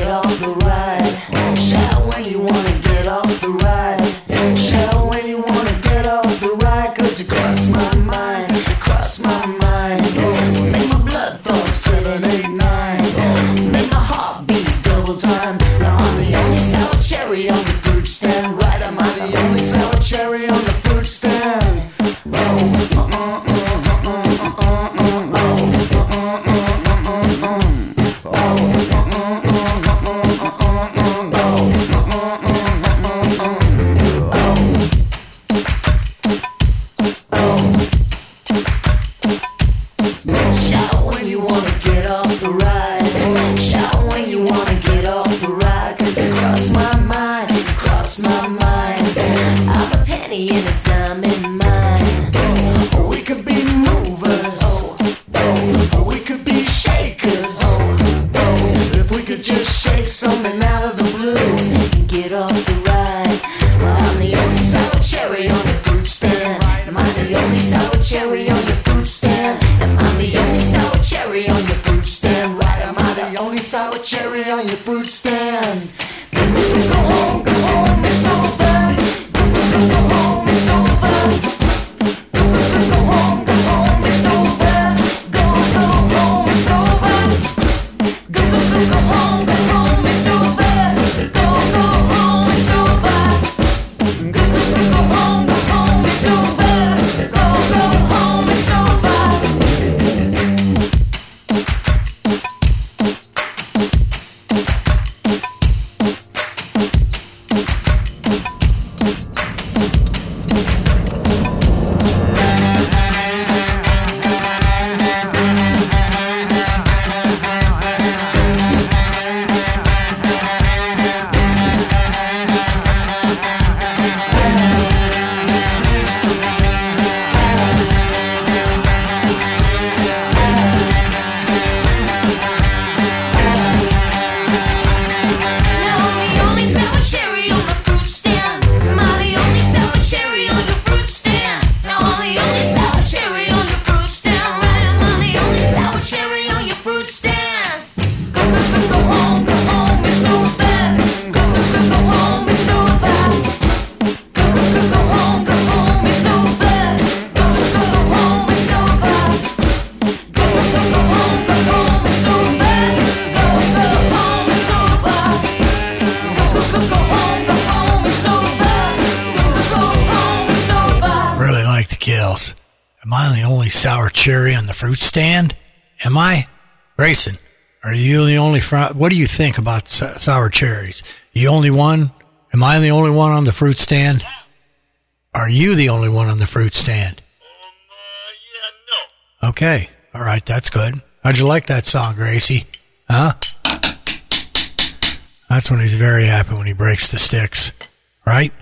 [SPEAKER 12] Of the
[SPEAKER 5] right.
[SPEAKER 4] What do you think about s- sour cherries? The only one? Am I the only one on the fruit stand? Are you the only one on the fruit stand? Um, uh, yeah, no. Okay. All right. That's good. How'd you like that song, Gracie? Huh? That's when he's very happy when he breaks the sticks. Right?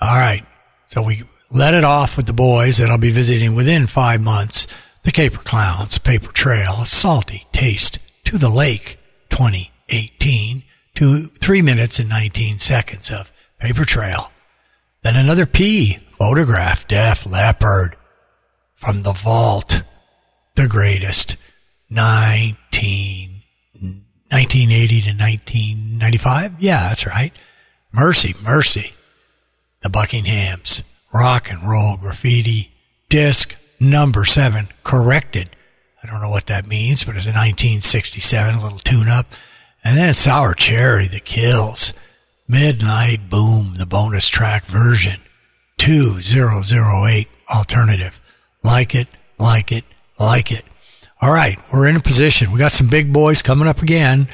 [SPEAKER 4] All right. So we let it off with the boys that I'll be visiting within five months. The Caper Clowns Paper Trail, a salty taste to the lake 2018 to three minutes and 19 seconds of Paper Trail. Then another P, photograph Def Leppard from the vault, the greatest 19, 1980 to 1995. Yeah, that's right. Mercy, mercy. The Buckinghams, rock and roll graffiti, disc number seven, corrected. I don't know what that means, but it's a 1967, a little tune up. And then Sour Cherry, The Kills, Midnight Boom, the bonus track version, 2008 alternative. Like it, like it, like it. All right, we're in a position. We got some big boys coming up again.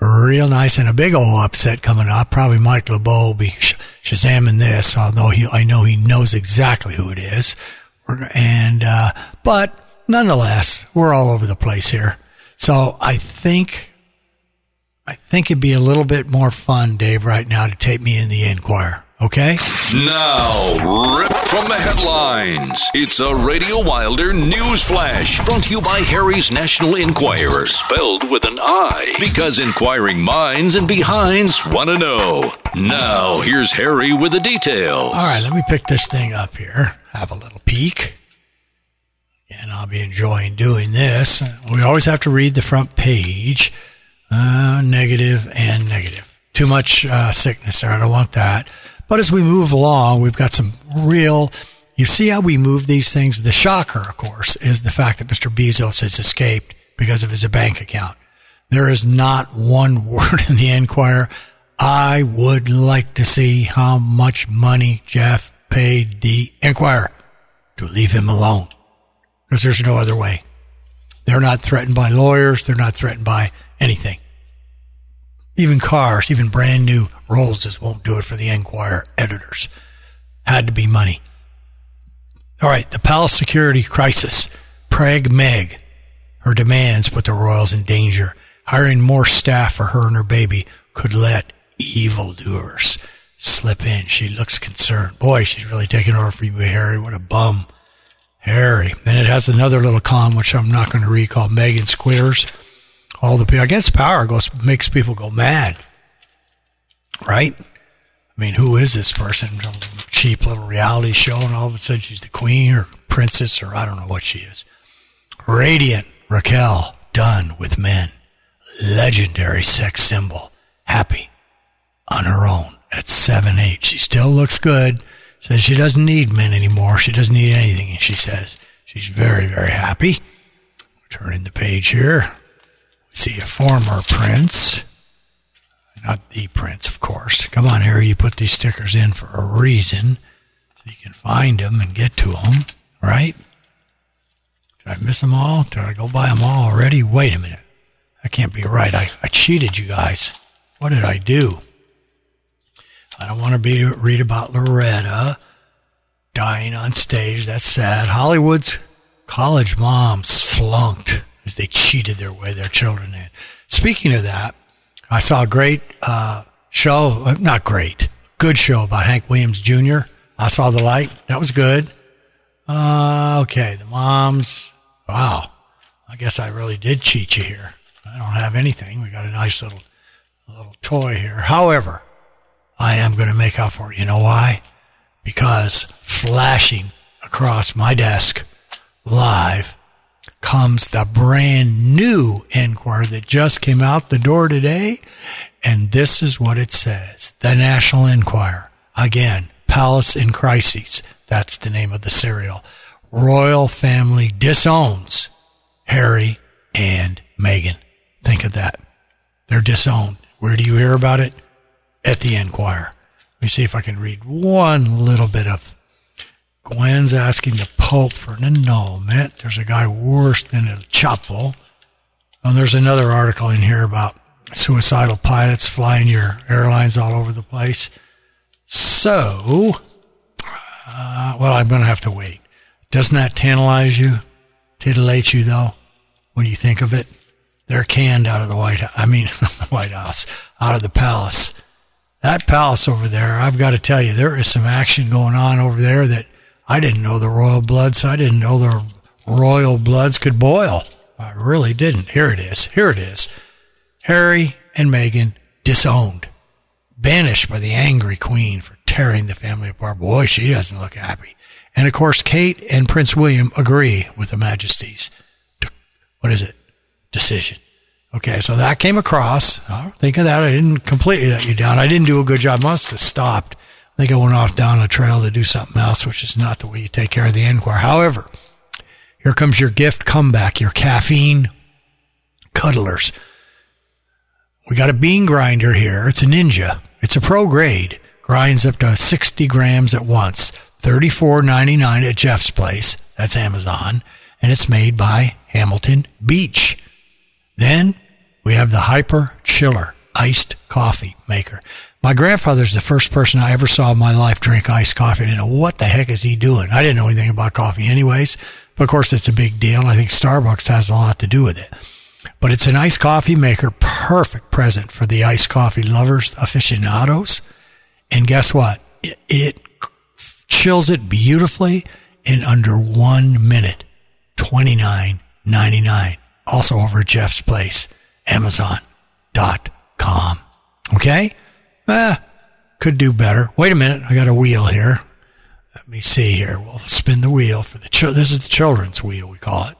[SPEAKER 4] Real nice and a big old upset coming up. Probably Mike LeBeau will be sh- shazamming this, although he, I know he knows exactly who it is. And, uh, but nonetheless, we're all over the place here. So I think, I think it'd be a little bit more fun, Dave, right now to take me in the Enquirer. Okay?
[SPEAKER 1] Now, ripped from the headlines, it's a Radio Wilder news flash brought to you by Harry's National Enquirer, spelled with an I, because inquiring minds and behinds want to know. Now, here's Harry with the details.
[SPEAKER 4] All right, let me pick this thing up here. Have a little peek. And I'll be enjoying doing this. We always have to read the front page. Uh, negative and negative. Too much uh, sickness there. I don't want that. But as we move along, we've got some real. You see how we move these things? The shocker, of course, is the fact that Mr. Bezos has escaped because of his bank account. There is not one word in the Enquirer. I would like to see how much money Jeff paid the Enquirer to leave him alone. Because there's no other way. They're not threatened by lawyers. They're not threatened by anything. Even cars, even brand new Rollses won't do it for the Enquirer editors. Had to be money. All right, the Palace security crisis. Prague Meg. Her demands put the royals in danger. Hiring more staff for her and her baby could let evildoers slip in. She looks concerned. Boy, she's really taking over for you, Harry. What a bum. Harry. And it has another little column, which I'm not going to read, called Megan Squitters. All the people, I guess power goes, makes people go mad. Right? I mean, who is this person? Cheap little reality show, and all of a sudden she's the queen or princess, or I don't know what she is. Radiant Raquel, done with men. Legendary sex symbol. happy on her own at seven eight. She still looks good. Says she doesn't need men anymore. She doesn't need anything. She says she's very, very happy. Turning the page here. We see a former prince. Not the prince, of course. Come on, Harry. You put these stickers in for a reason. So you can find them and get to them, right? Did I miss them all? Did I go by them all already? Wait a minute. That can't be right. I, I cheated you guys. What did I do? I don't want to be read about Loretta dying on stage. That's sad. Hollywood's college moms flunked as they cheated their way their children in. Speaking of that, I saw a great uh, show, uh, not great, good show about Hank Williams Jr. I saw the light. That was good. Uh, okay, the moms. Wow, I guess I really did cheat you here. I don't have anything. We got a nice little little toy here. However, I am going to make up for it. You know why? Because flashing across my desk live comes the brand new Enquirer that just came out the door today. And this is what it says. The National Enquirer. Again, Palace in Crises. That's the name of the serial. Royal family disowns Harry and Meghan. Think of that. They're disowned. Where do you hear about it? At the Enquirer. Let me see if I can read one little bit of Gwen's asking the Pope for an annulment. There's a guy worse than a Chapo. And there's another article in here about suicidal pilots flying your airlines all over the place. So, uh, well, I'm going to have to wait. Doesn't that tantalize you? Titillate you, though, when you think of it? They're canned out of the White House. I mean, White House, out of the palace. That palace over there, I've got to tell you, there is some action going on over there that I didn't know the royal bloods. I didn't know the royal bloods could boil. I really didn't. Here it is. Here it is. Harry and Meghan disowned, banished by the angry queen for tearing the family apart. Boy, she doesn't look happy. And of course, Kate and Prince William agree with the Majesty's, what is it, decision. Okay, so that came across. Think of that. I didn't completely let you down. I didn't do a good job. Must have stopped I think I went off down a trail to do something else, which is not the way you take care of the Enquirer. However, here comes your gift comeback, your caffeine cuddlers. We got a bean grinder here. It's a Ninja. It's a pro grade. Grinds up to 60 grams at once. $34.99 at Jeff's Place. That's Amazon. And it's made by Hamilton Beach. Then we have the Hyper Chiller iced coffee maker. My grandfather's the first person I ever saw in my life drink iced coffee. I didn't know what the heck is he doing. I didn't know anything about coffee anyways. But of course, it's a big deal. I think Starbucks has a lot to do with it. But it's an iced coffee maker, perfect present for the iced coffee lovers, aficionados. And guess what? It, it chills it beautifully in under one minute. Twenty nine ninety nine. Also over at Jeff's Place, Amazon.com. Okay? Eh, could do better. Wait a minute, I got a wheel here. Let me see here. We'll spin the wheel for the ch- this is the children's wheel we call it.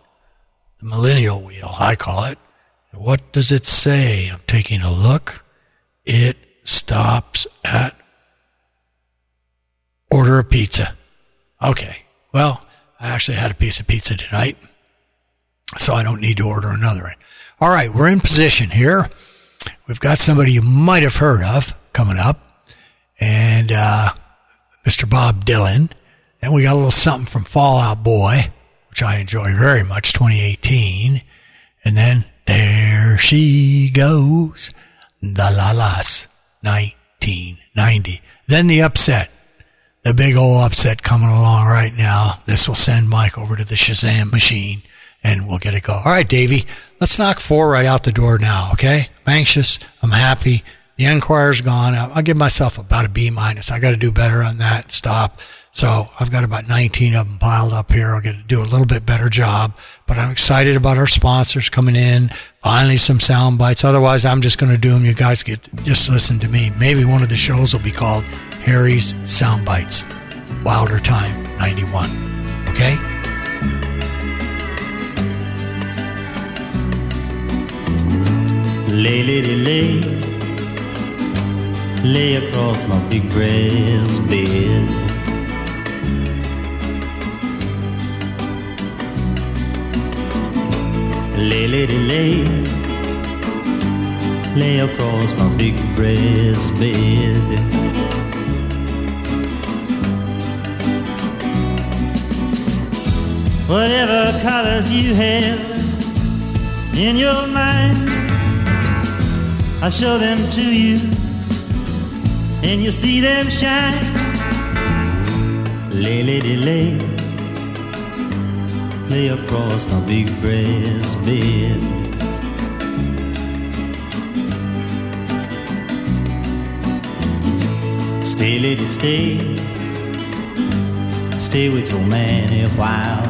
[SPEAKER 4] The millennial wheel, I call it. What does it say? I'm taking a look. It stops at order a pizza. Okay. Well, I actually had a piece of pizza tonight, so I don't need to order another. All right, we're in position here. We've got somebody you might have heard of coming up, and uh, Mr. Bob Dylan. And we got a little something from Fall Out Boy, which I enjoy very much, 2018. And then there she goes, the La Las, 1990. Then the upset, the big old upset coming along right now. This will send Mike over to the Shazam machine and we'll get it going. All right, Davey, let's knock four right out the door now, okay? I'm anxious. I'm happy. The Enquirer's gone. I'll give myself about a B minus. I got to do better on that. Stop. So I've got about 19 of them piled up here. I'll get to do a little bit better job, but I'm excited about our sponsors coming in. Finally, some sound bites. Otherwise, I'm just going to do them. You guys get just listen to me. Maybe one of the shows will be called Harry's Sound Bites. Wilder Time 91. Okay?
[SPEAKER 15] Lay, lay, lay, lay.
[SPEAKER 16] lay across my big breast bed. Lay, lady, lay, lay across my big breast bed. Whatever colors you have in your mind, I'll show them to you, and you'll see them shine. Lay, lady, lay, lay across my big breast bed. Stay, lady, stay, stay with your man a while.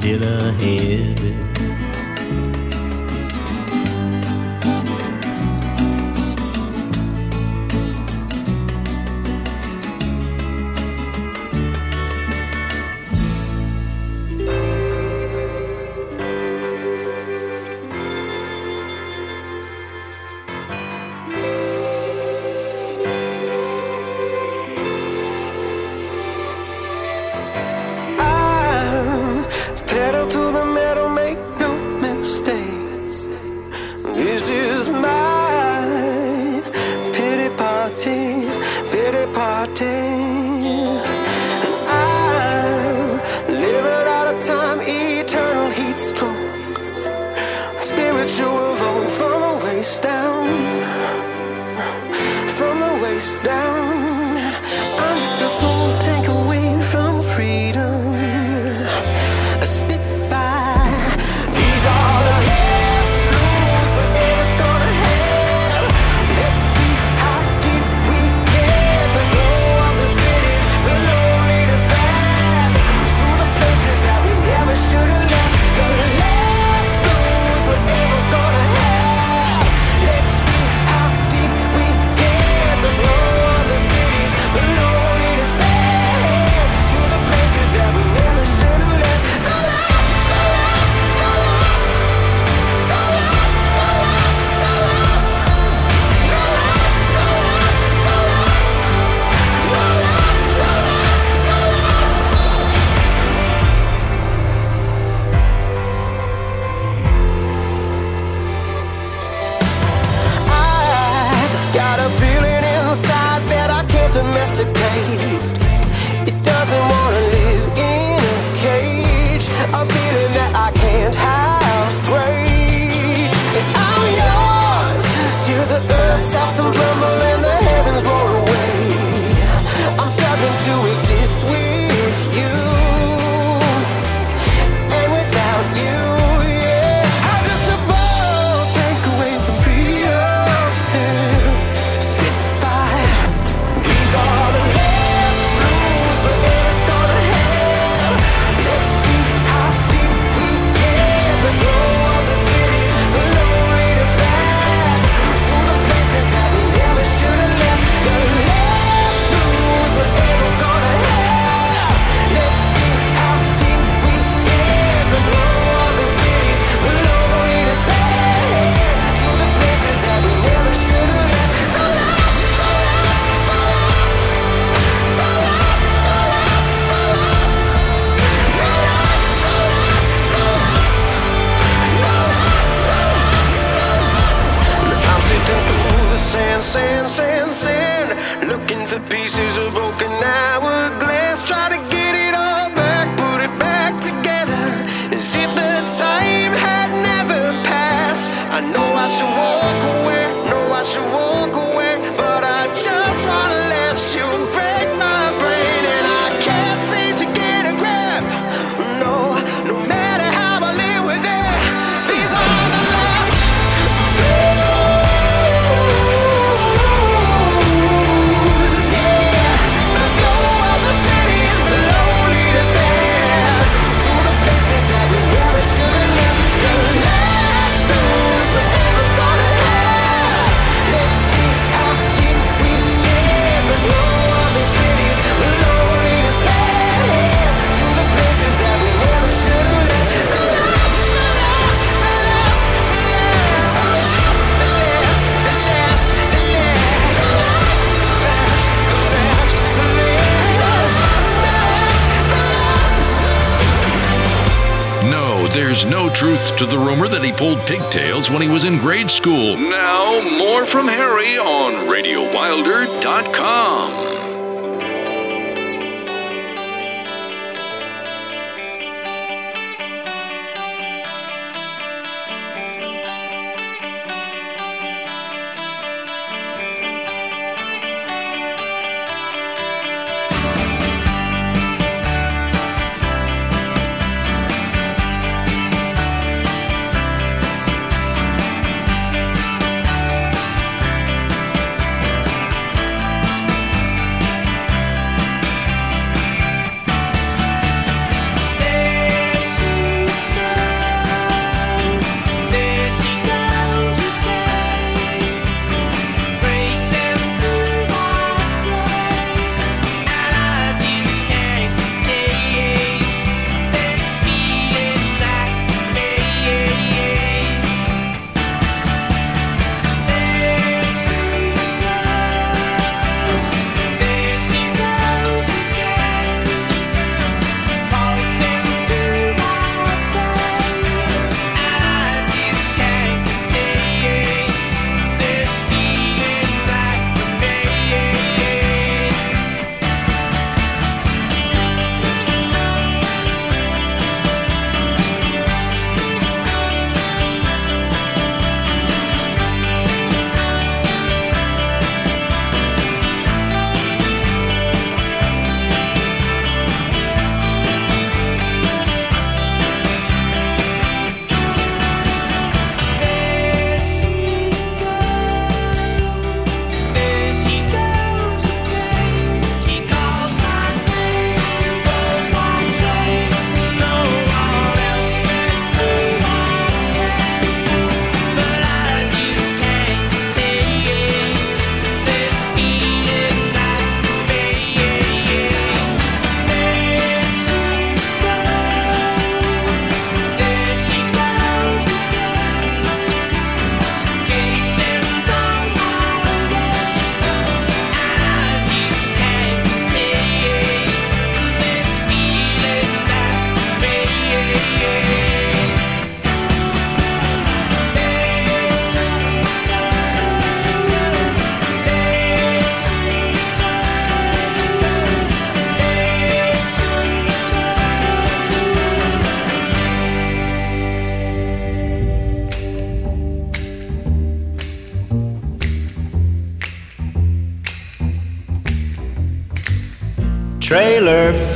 [SPEAKER 16] still ahead.
[SPEAKER 1] Truth to the rumor that he pulled pigtails when he was in grade school. Now, more from Harry on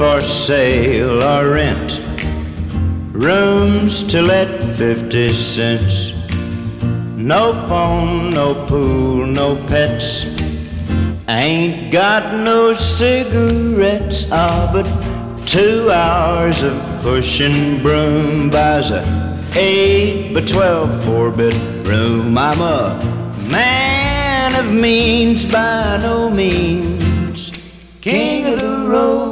[SPEAKER 16] for sale or rent. Rooms to let 50 cents. No phone, no pool, no pets. Ain't got no cigarettes, ah, but two hours of pushing broom buys a eight by twelve four bit room. I'm a man of means by no means, king of the road.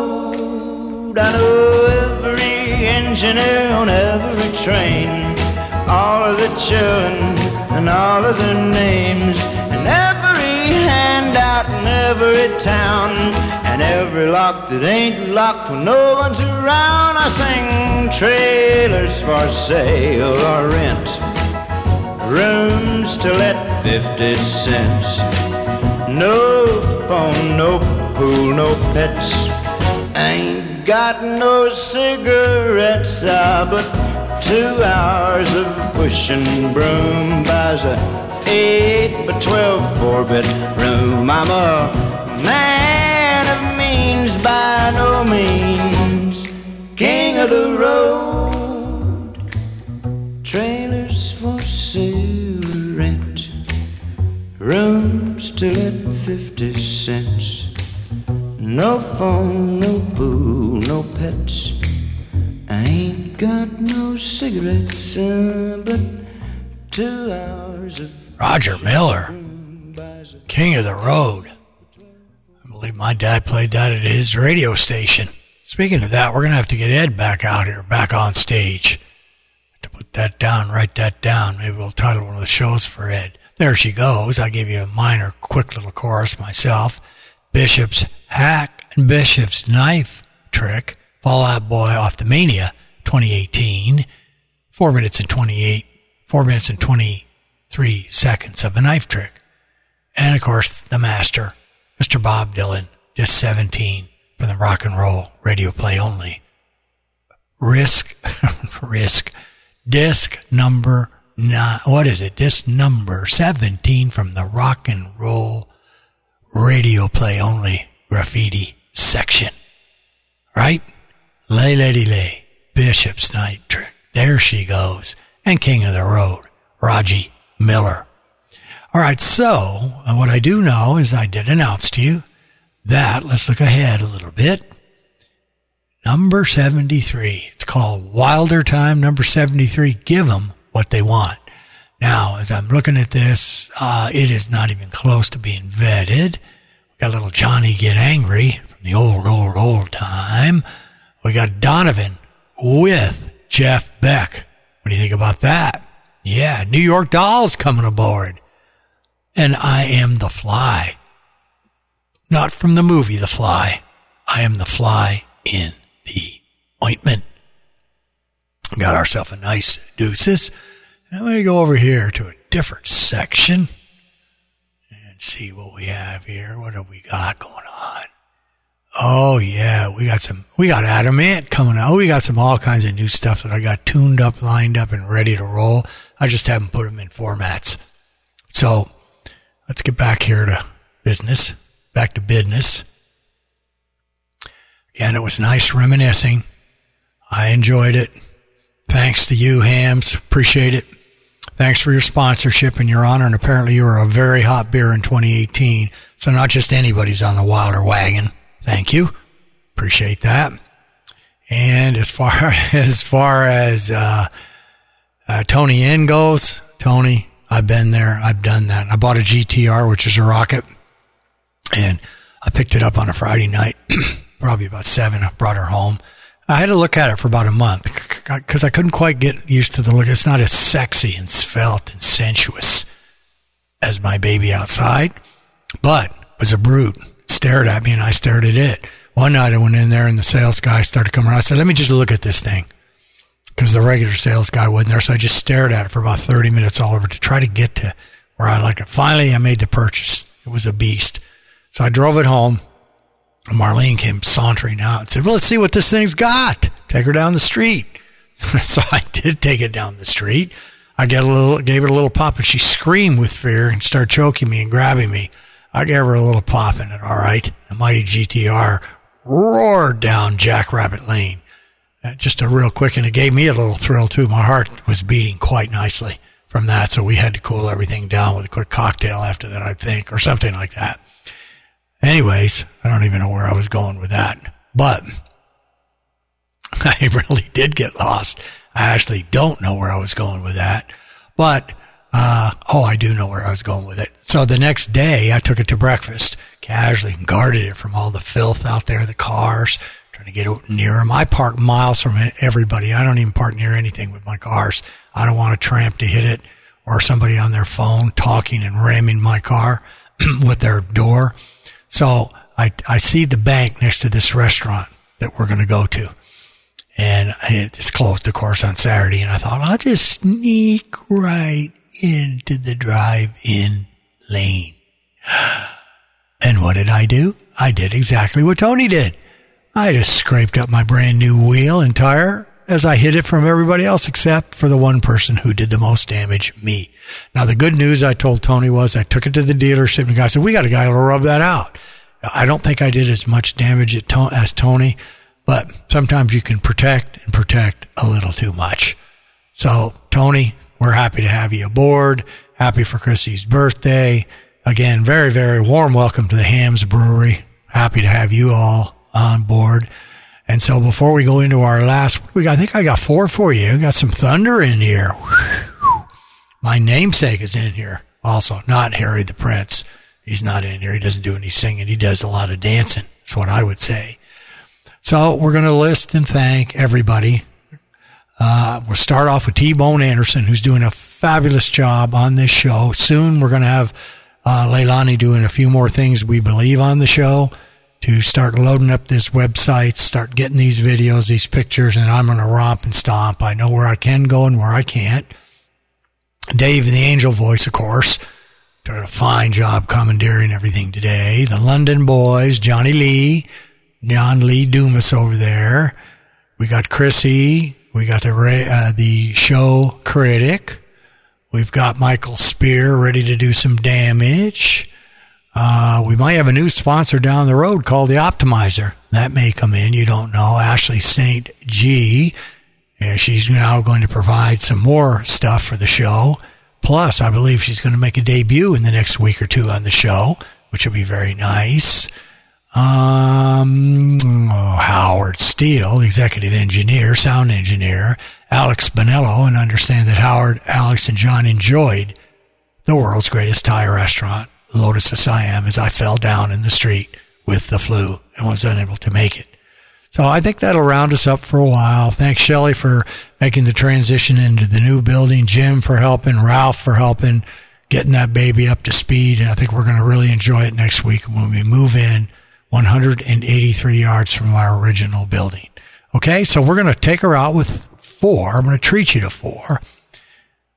[SPEAKER 16] I know every engineer on every train. All of the children and all of their names. And every handout in every town. And every lock that ain't locked when no one's around. I sing trailers for sale or rent. Rooms to let 50 cents. No phone, no pool, no pets. Got no cigarettes, ah, but two hours of pushing broom buys a eight by twelve four bit room. I'm a man of means by no means, king of the road. Trailers for sale rent, rooms to let fifty cents. No phone, no pool, no pets. I ain't got no cigarettes, uh, but two hours of
[SPEAKER 4] Roger Miller, King of the Road. I believe my dad played that at his radio station. Speaking of that, we're going to have to get Ed back out here, back on stage. To put that down, write that down. Maybe we'll title one of the shows for Ed. There she goes. I gave you a minor, quick little chorus myself. Bishop's hack and Bishop's knife trick. Fall Out Boy off the Mania 2018. Four minutes and 28, four minutes and 23 seconds of a knife trick. And of course, the master, Mr. Bob Dylan, just 17 from the rock and roll radio play only. Risk, risk, disc number nine. What is it? Disc number 17 from the rock and roll radio play only graffiti section. Right? Lay, lady, lay. Bishop's night trick. There she goes. And King of the Road, Roger Miller. All right, so uh, what I do know is I did announce to you that. Let's look ahead a little bit. Number 73. It's called Wilder Time, number 73. Give them what they want. Now, as I'm looking at this, uh, it is not even close to being vetted. We got little Johnny Get Angry from the old, old, old time. We got Donovan with Jeff Beck. What do you think about that? Yeah, New York Dolls coming aboard. And I am the fly. Not from the movie The Fly. I am the fly in the ointment. Got ourselves a nice deuces. I'm going to go over here to a different section and see what we have here. What have we got going on? Oh yeah, we got some. We got Adamant coming out. We got some all kinds of new stuff that I got tuned up, lined up, and ready to roll. I just haven't put them in formats. So let's get back here to business. Back to business. Again, it was nice reminiscing. I enjoyed it. Thanks to you, Hamm's. Appreciate it. Thanks for your sponsorship and your honor. And apparently, you were a very hot beer in 2018. So, not just anybody's on the Wilder wagon. Thank you. Appreciate that. And as far as far as uh, uh, Tony N goes, Tony, I've been there. I've done that. I bought a GTR, which is a rocket, and I picked it up on a Friday night, probably about seven. I brought her home. I had to look at it for about a month because I couldn't quite get used to the look. It's not as sexy and svelte and sensuous as my baby outside, but was a brute. It stared at me and I stared at it. One night I went in there and the sales guy started coming around. I said, let me just look at this thing because the regular sales guy wasn't there. So I just stared at it for about 30 minutes all over to try to get to where I like it. Finally, I made the purchase. It was a beast. So I drove it home. Marlene came sauntering out and said, well, let's see what this thing's got. Take her down the street. so I did take it down the street. I get a little, gave it a little pop and she screamed with fear and started choking me and grabbing me. I gave her a little pop in it. All right. The mighty GTR roared down Jackrabbit Lane. Uh, just a real quick, and it gave me a little thrill too. My heart was beating quite nicely from that, so we had to cool everything down with a quick cocktail after that, I think, or something like that. Anyways, I don't even know where I was going with that, but I really did get lost. I actually don't know where I was going with that, but uh, oh, I do know where I was going with it. So the next day, I took it to breakfast, casually guarded it from all the filth out there, the cars, trying to get near them. I park miles from everybody. I don't even park near anything with my cars. I don't want a tramp to hit it or somebody on their phone talking and ramming my car with their door. So I, I see the bank next to this restaurant that we're going to go to. And it's closed, of course, on Saturday. And I thought, I'll just sneak right into the drive-in lane. And what did I do? I did exactly what Tony did. I just scraped up my brand new wheel and tire as I hid it from everybody else except for the one person who did the most damage, me. Now, the good news I told Tony was I took it to the dealership and the guy said, we got a guy that'll rub that out. I don't think I did as much damage as Tony, but sometimes you can protect and protect a little too much. So, Tony, we're happy to have you aboard. Happy for Chrissy's birthday. Again, very, very warm welcome to the Hamm's Brewery. Happy to have you all on board. And so before we go into our last, we got, I think I got four for you. got some thunder in here. My namesake is in here also, not Harry the Prince. He's not in here. He doesn't do any singing. He does a lot of dancing. That's what I would say. So we're going to list and thank everybody. Uh, we'll start off with T Bone Anderson, who's doing a fabulous job on this show. Soon we're going to have uh, Leilani doing a few more things we believe on the show to start loading up this website, start getting these videos, these pictures, and I'm going to romp and stomp. I know where I can go and where I can't. Dave, the angel voice, of course, did a fine job commandeering everything today. The London boys, Johnny Lee, John Lee Dumas over there. We got Chrissy. We got the uh, the show critic. We've got Michael Spear ready to do some damage. Uh, we might have a new sponsor down the road called the Optimizer. That may come in. You don't know. Ashley St. G. Yeah, she's now going to provide some more stuff for the show. Plus, I believe she's going to make a debut in the next week or two on the show, which will be very nice. Um, oh, Howard Steele, executive engineer, sound engineer, Alex Bonello, and understand that Howard, Alex, and John enjoyed the world's greatest Thai restaurant, Lotus of Siam, as I fell down in the street with the flu and was unable to make it. So I think that'll round us up for a while. Thanks, Shelley, for making the transition into the new building, Jim for helping, Ralph for helping, getting that baby up to speed. And I think we're going to really enjoy it next week when we move in 183 yards from our original building. Okay, so we're going to take her out with four. I'm going to treat you to four.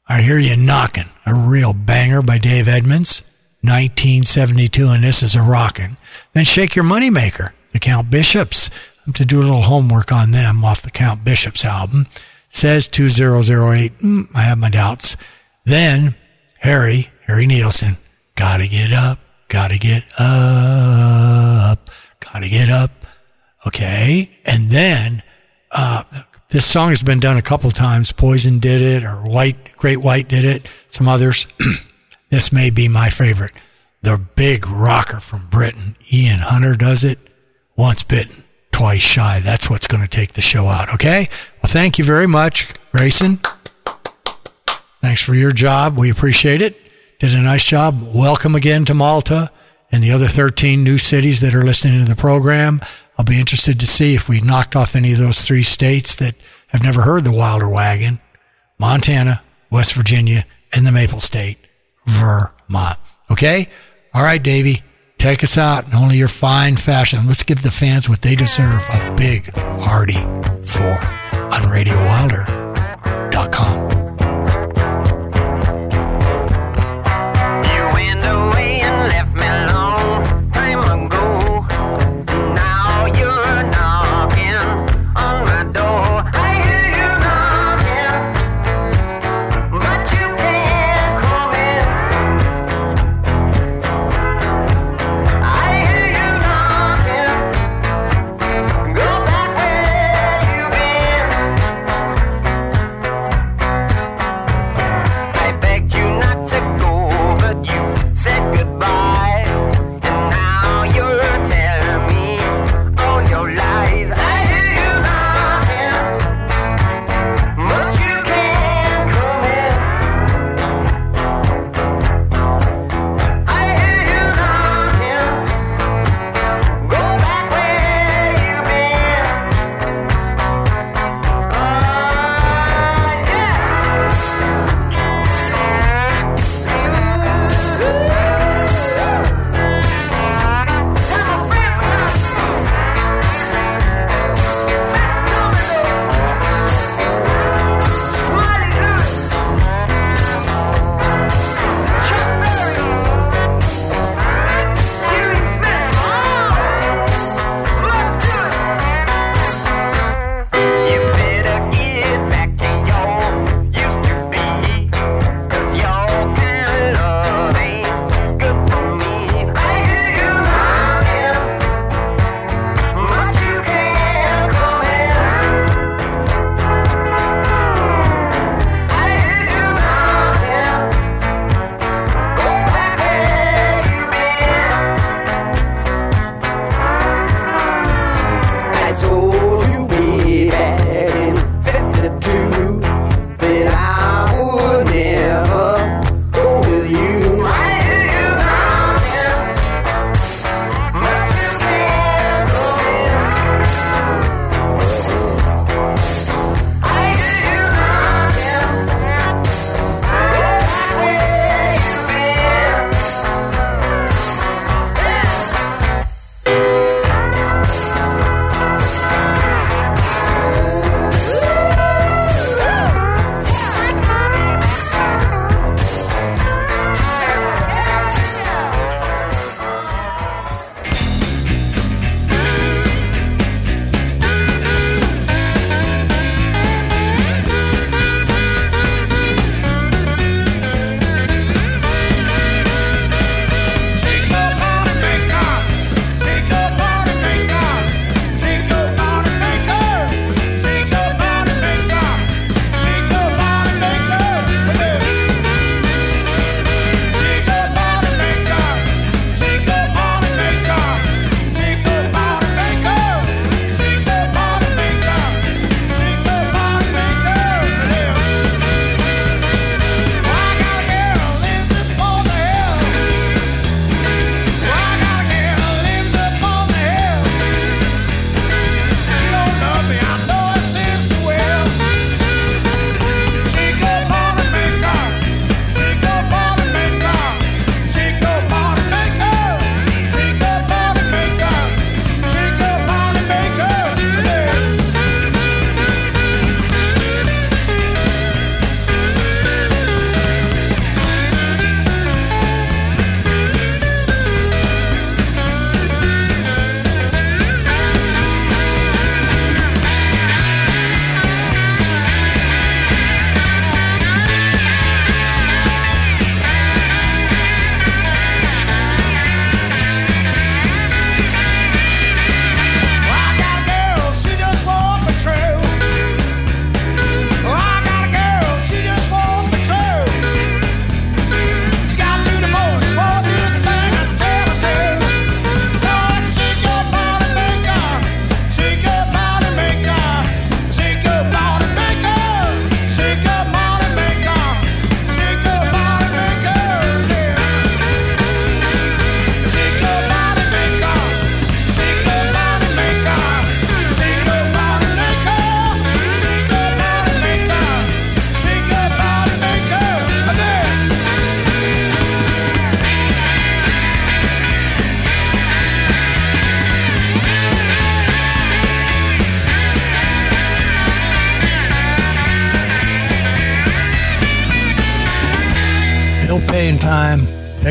[SPEAKER 4] I hear you knocking. A real banger by Dave Edmunds, 1972, and this is a rockin'. Then Shake Your Moneymaker, the Count Bishops I'm to do a little homework on them off the Count Bishop's album. Says 2008. Mm, I have my doubts. Then Harry, Harry Nilsson, gotta get up, gotta get up, gotta get up. Okay. And then, uh, this song has been done a couple times. Poison did it, or White, Great White did it, some others. this may be my favorite. The big rocker from Britain, Ian Hunter, does it. Once bitten twice shy. That's what's going to take the show out. Okay. Well, thank you very much, Grayson. Thanks for your job. We appreciate it. Did a nice job. Welcome again to Malta and the other 13 new cities that are listening to the program. I'll be interested to see if we knocked off any of those three states that have never heard the Wilder Wagon Montana, West Virginia, and the Maple State, Vermont. Okay? All right, Davey. Take us out in only your fine fashion. Let's give the fans what they deserve a big, hearty four on RadioWilder.com.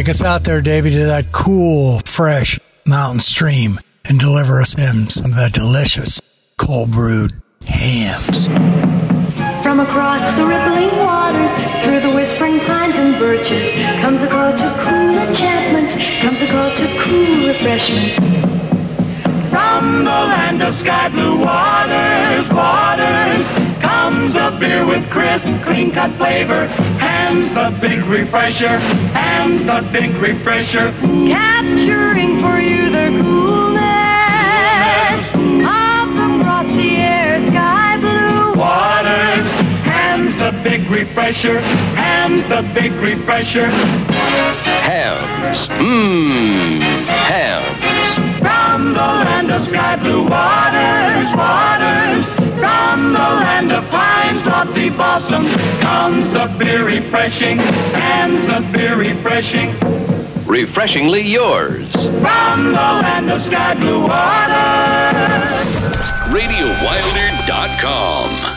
[SPEAKER 4] Take us out there, Davy, to that cool, fresh mountain stream and deliver us in some of that delicious cold brewed Hamm's.
[SPEAKER 17] From across the rippling waters, through the whispering pines and birches, comes a call to cool enchantment, comes a call to cool refreshment.
[SPEAKER 10] From the land of sky blue waters, waters, comes a beer with crisp, clean cut flavor. Hamm's the big refresher, Hamm's the big refresher.
[SPEAKER 17] Capturing for you the coolness of the frosty air, sky blue
[SPEAKER 10] Waters, Hamm's the big refresher, Hamm's the big refresher.
[SPEAKER 9] Hamm's. Mmm. Hamm's.
[SPEAKER 10] From the land of sky blue waters, waters. Pines, lofty blossoms, comes the beer refreshing, Hamm's the beer refreshing.
[SPEAKER 9] Refreshingly yours.
[SPEAKER 10] From the land of sky blue waters.
[SPEAKER 1] RadioWilder.com.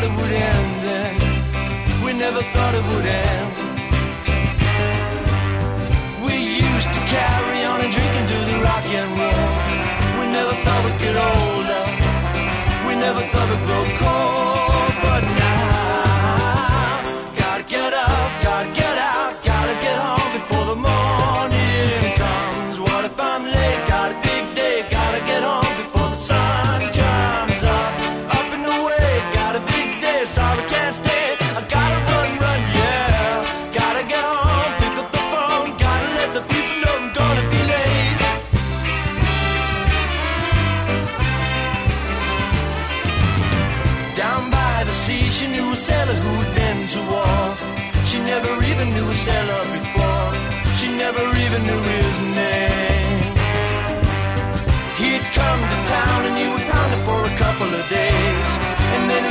[SPEAKER 12] thought it would end then. We never thought it would end. We used to carry on and drink and do the rock and roll. We never thought we'd get older. We never thought we'd grow cold.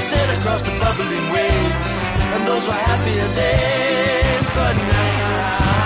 [SPEAKER 12] And sail across the bubbling waves. And those were happier days. But now,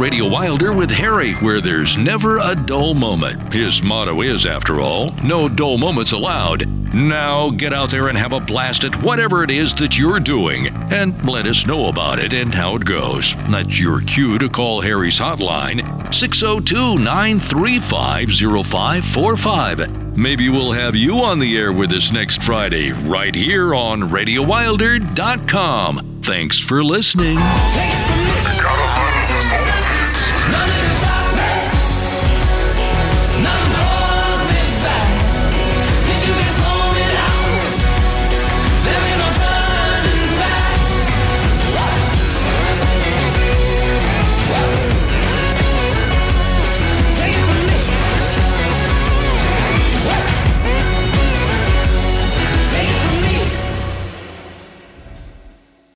[SPEAKER 1] Radio Wilder with Harry, where there's never a dull moment. His motto is, after all, no dull moments allowed. Now get out there and have a blast at whatever it is that you're doing, and let us know about it and how it goes. That's your cue to call Harry's hotline, 602 935 0545. Maybe we'll have you on the air with us next Friday, right here on RadioWilder.com. Thanks for listening.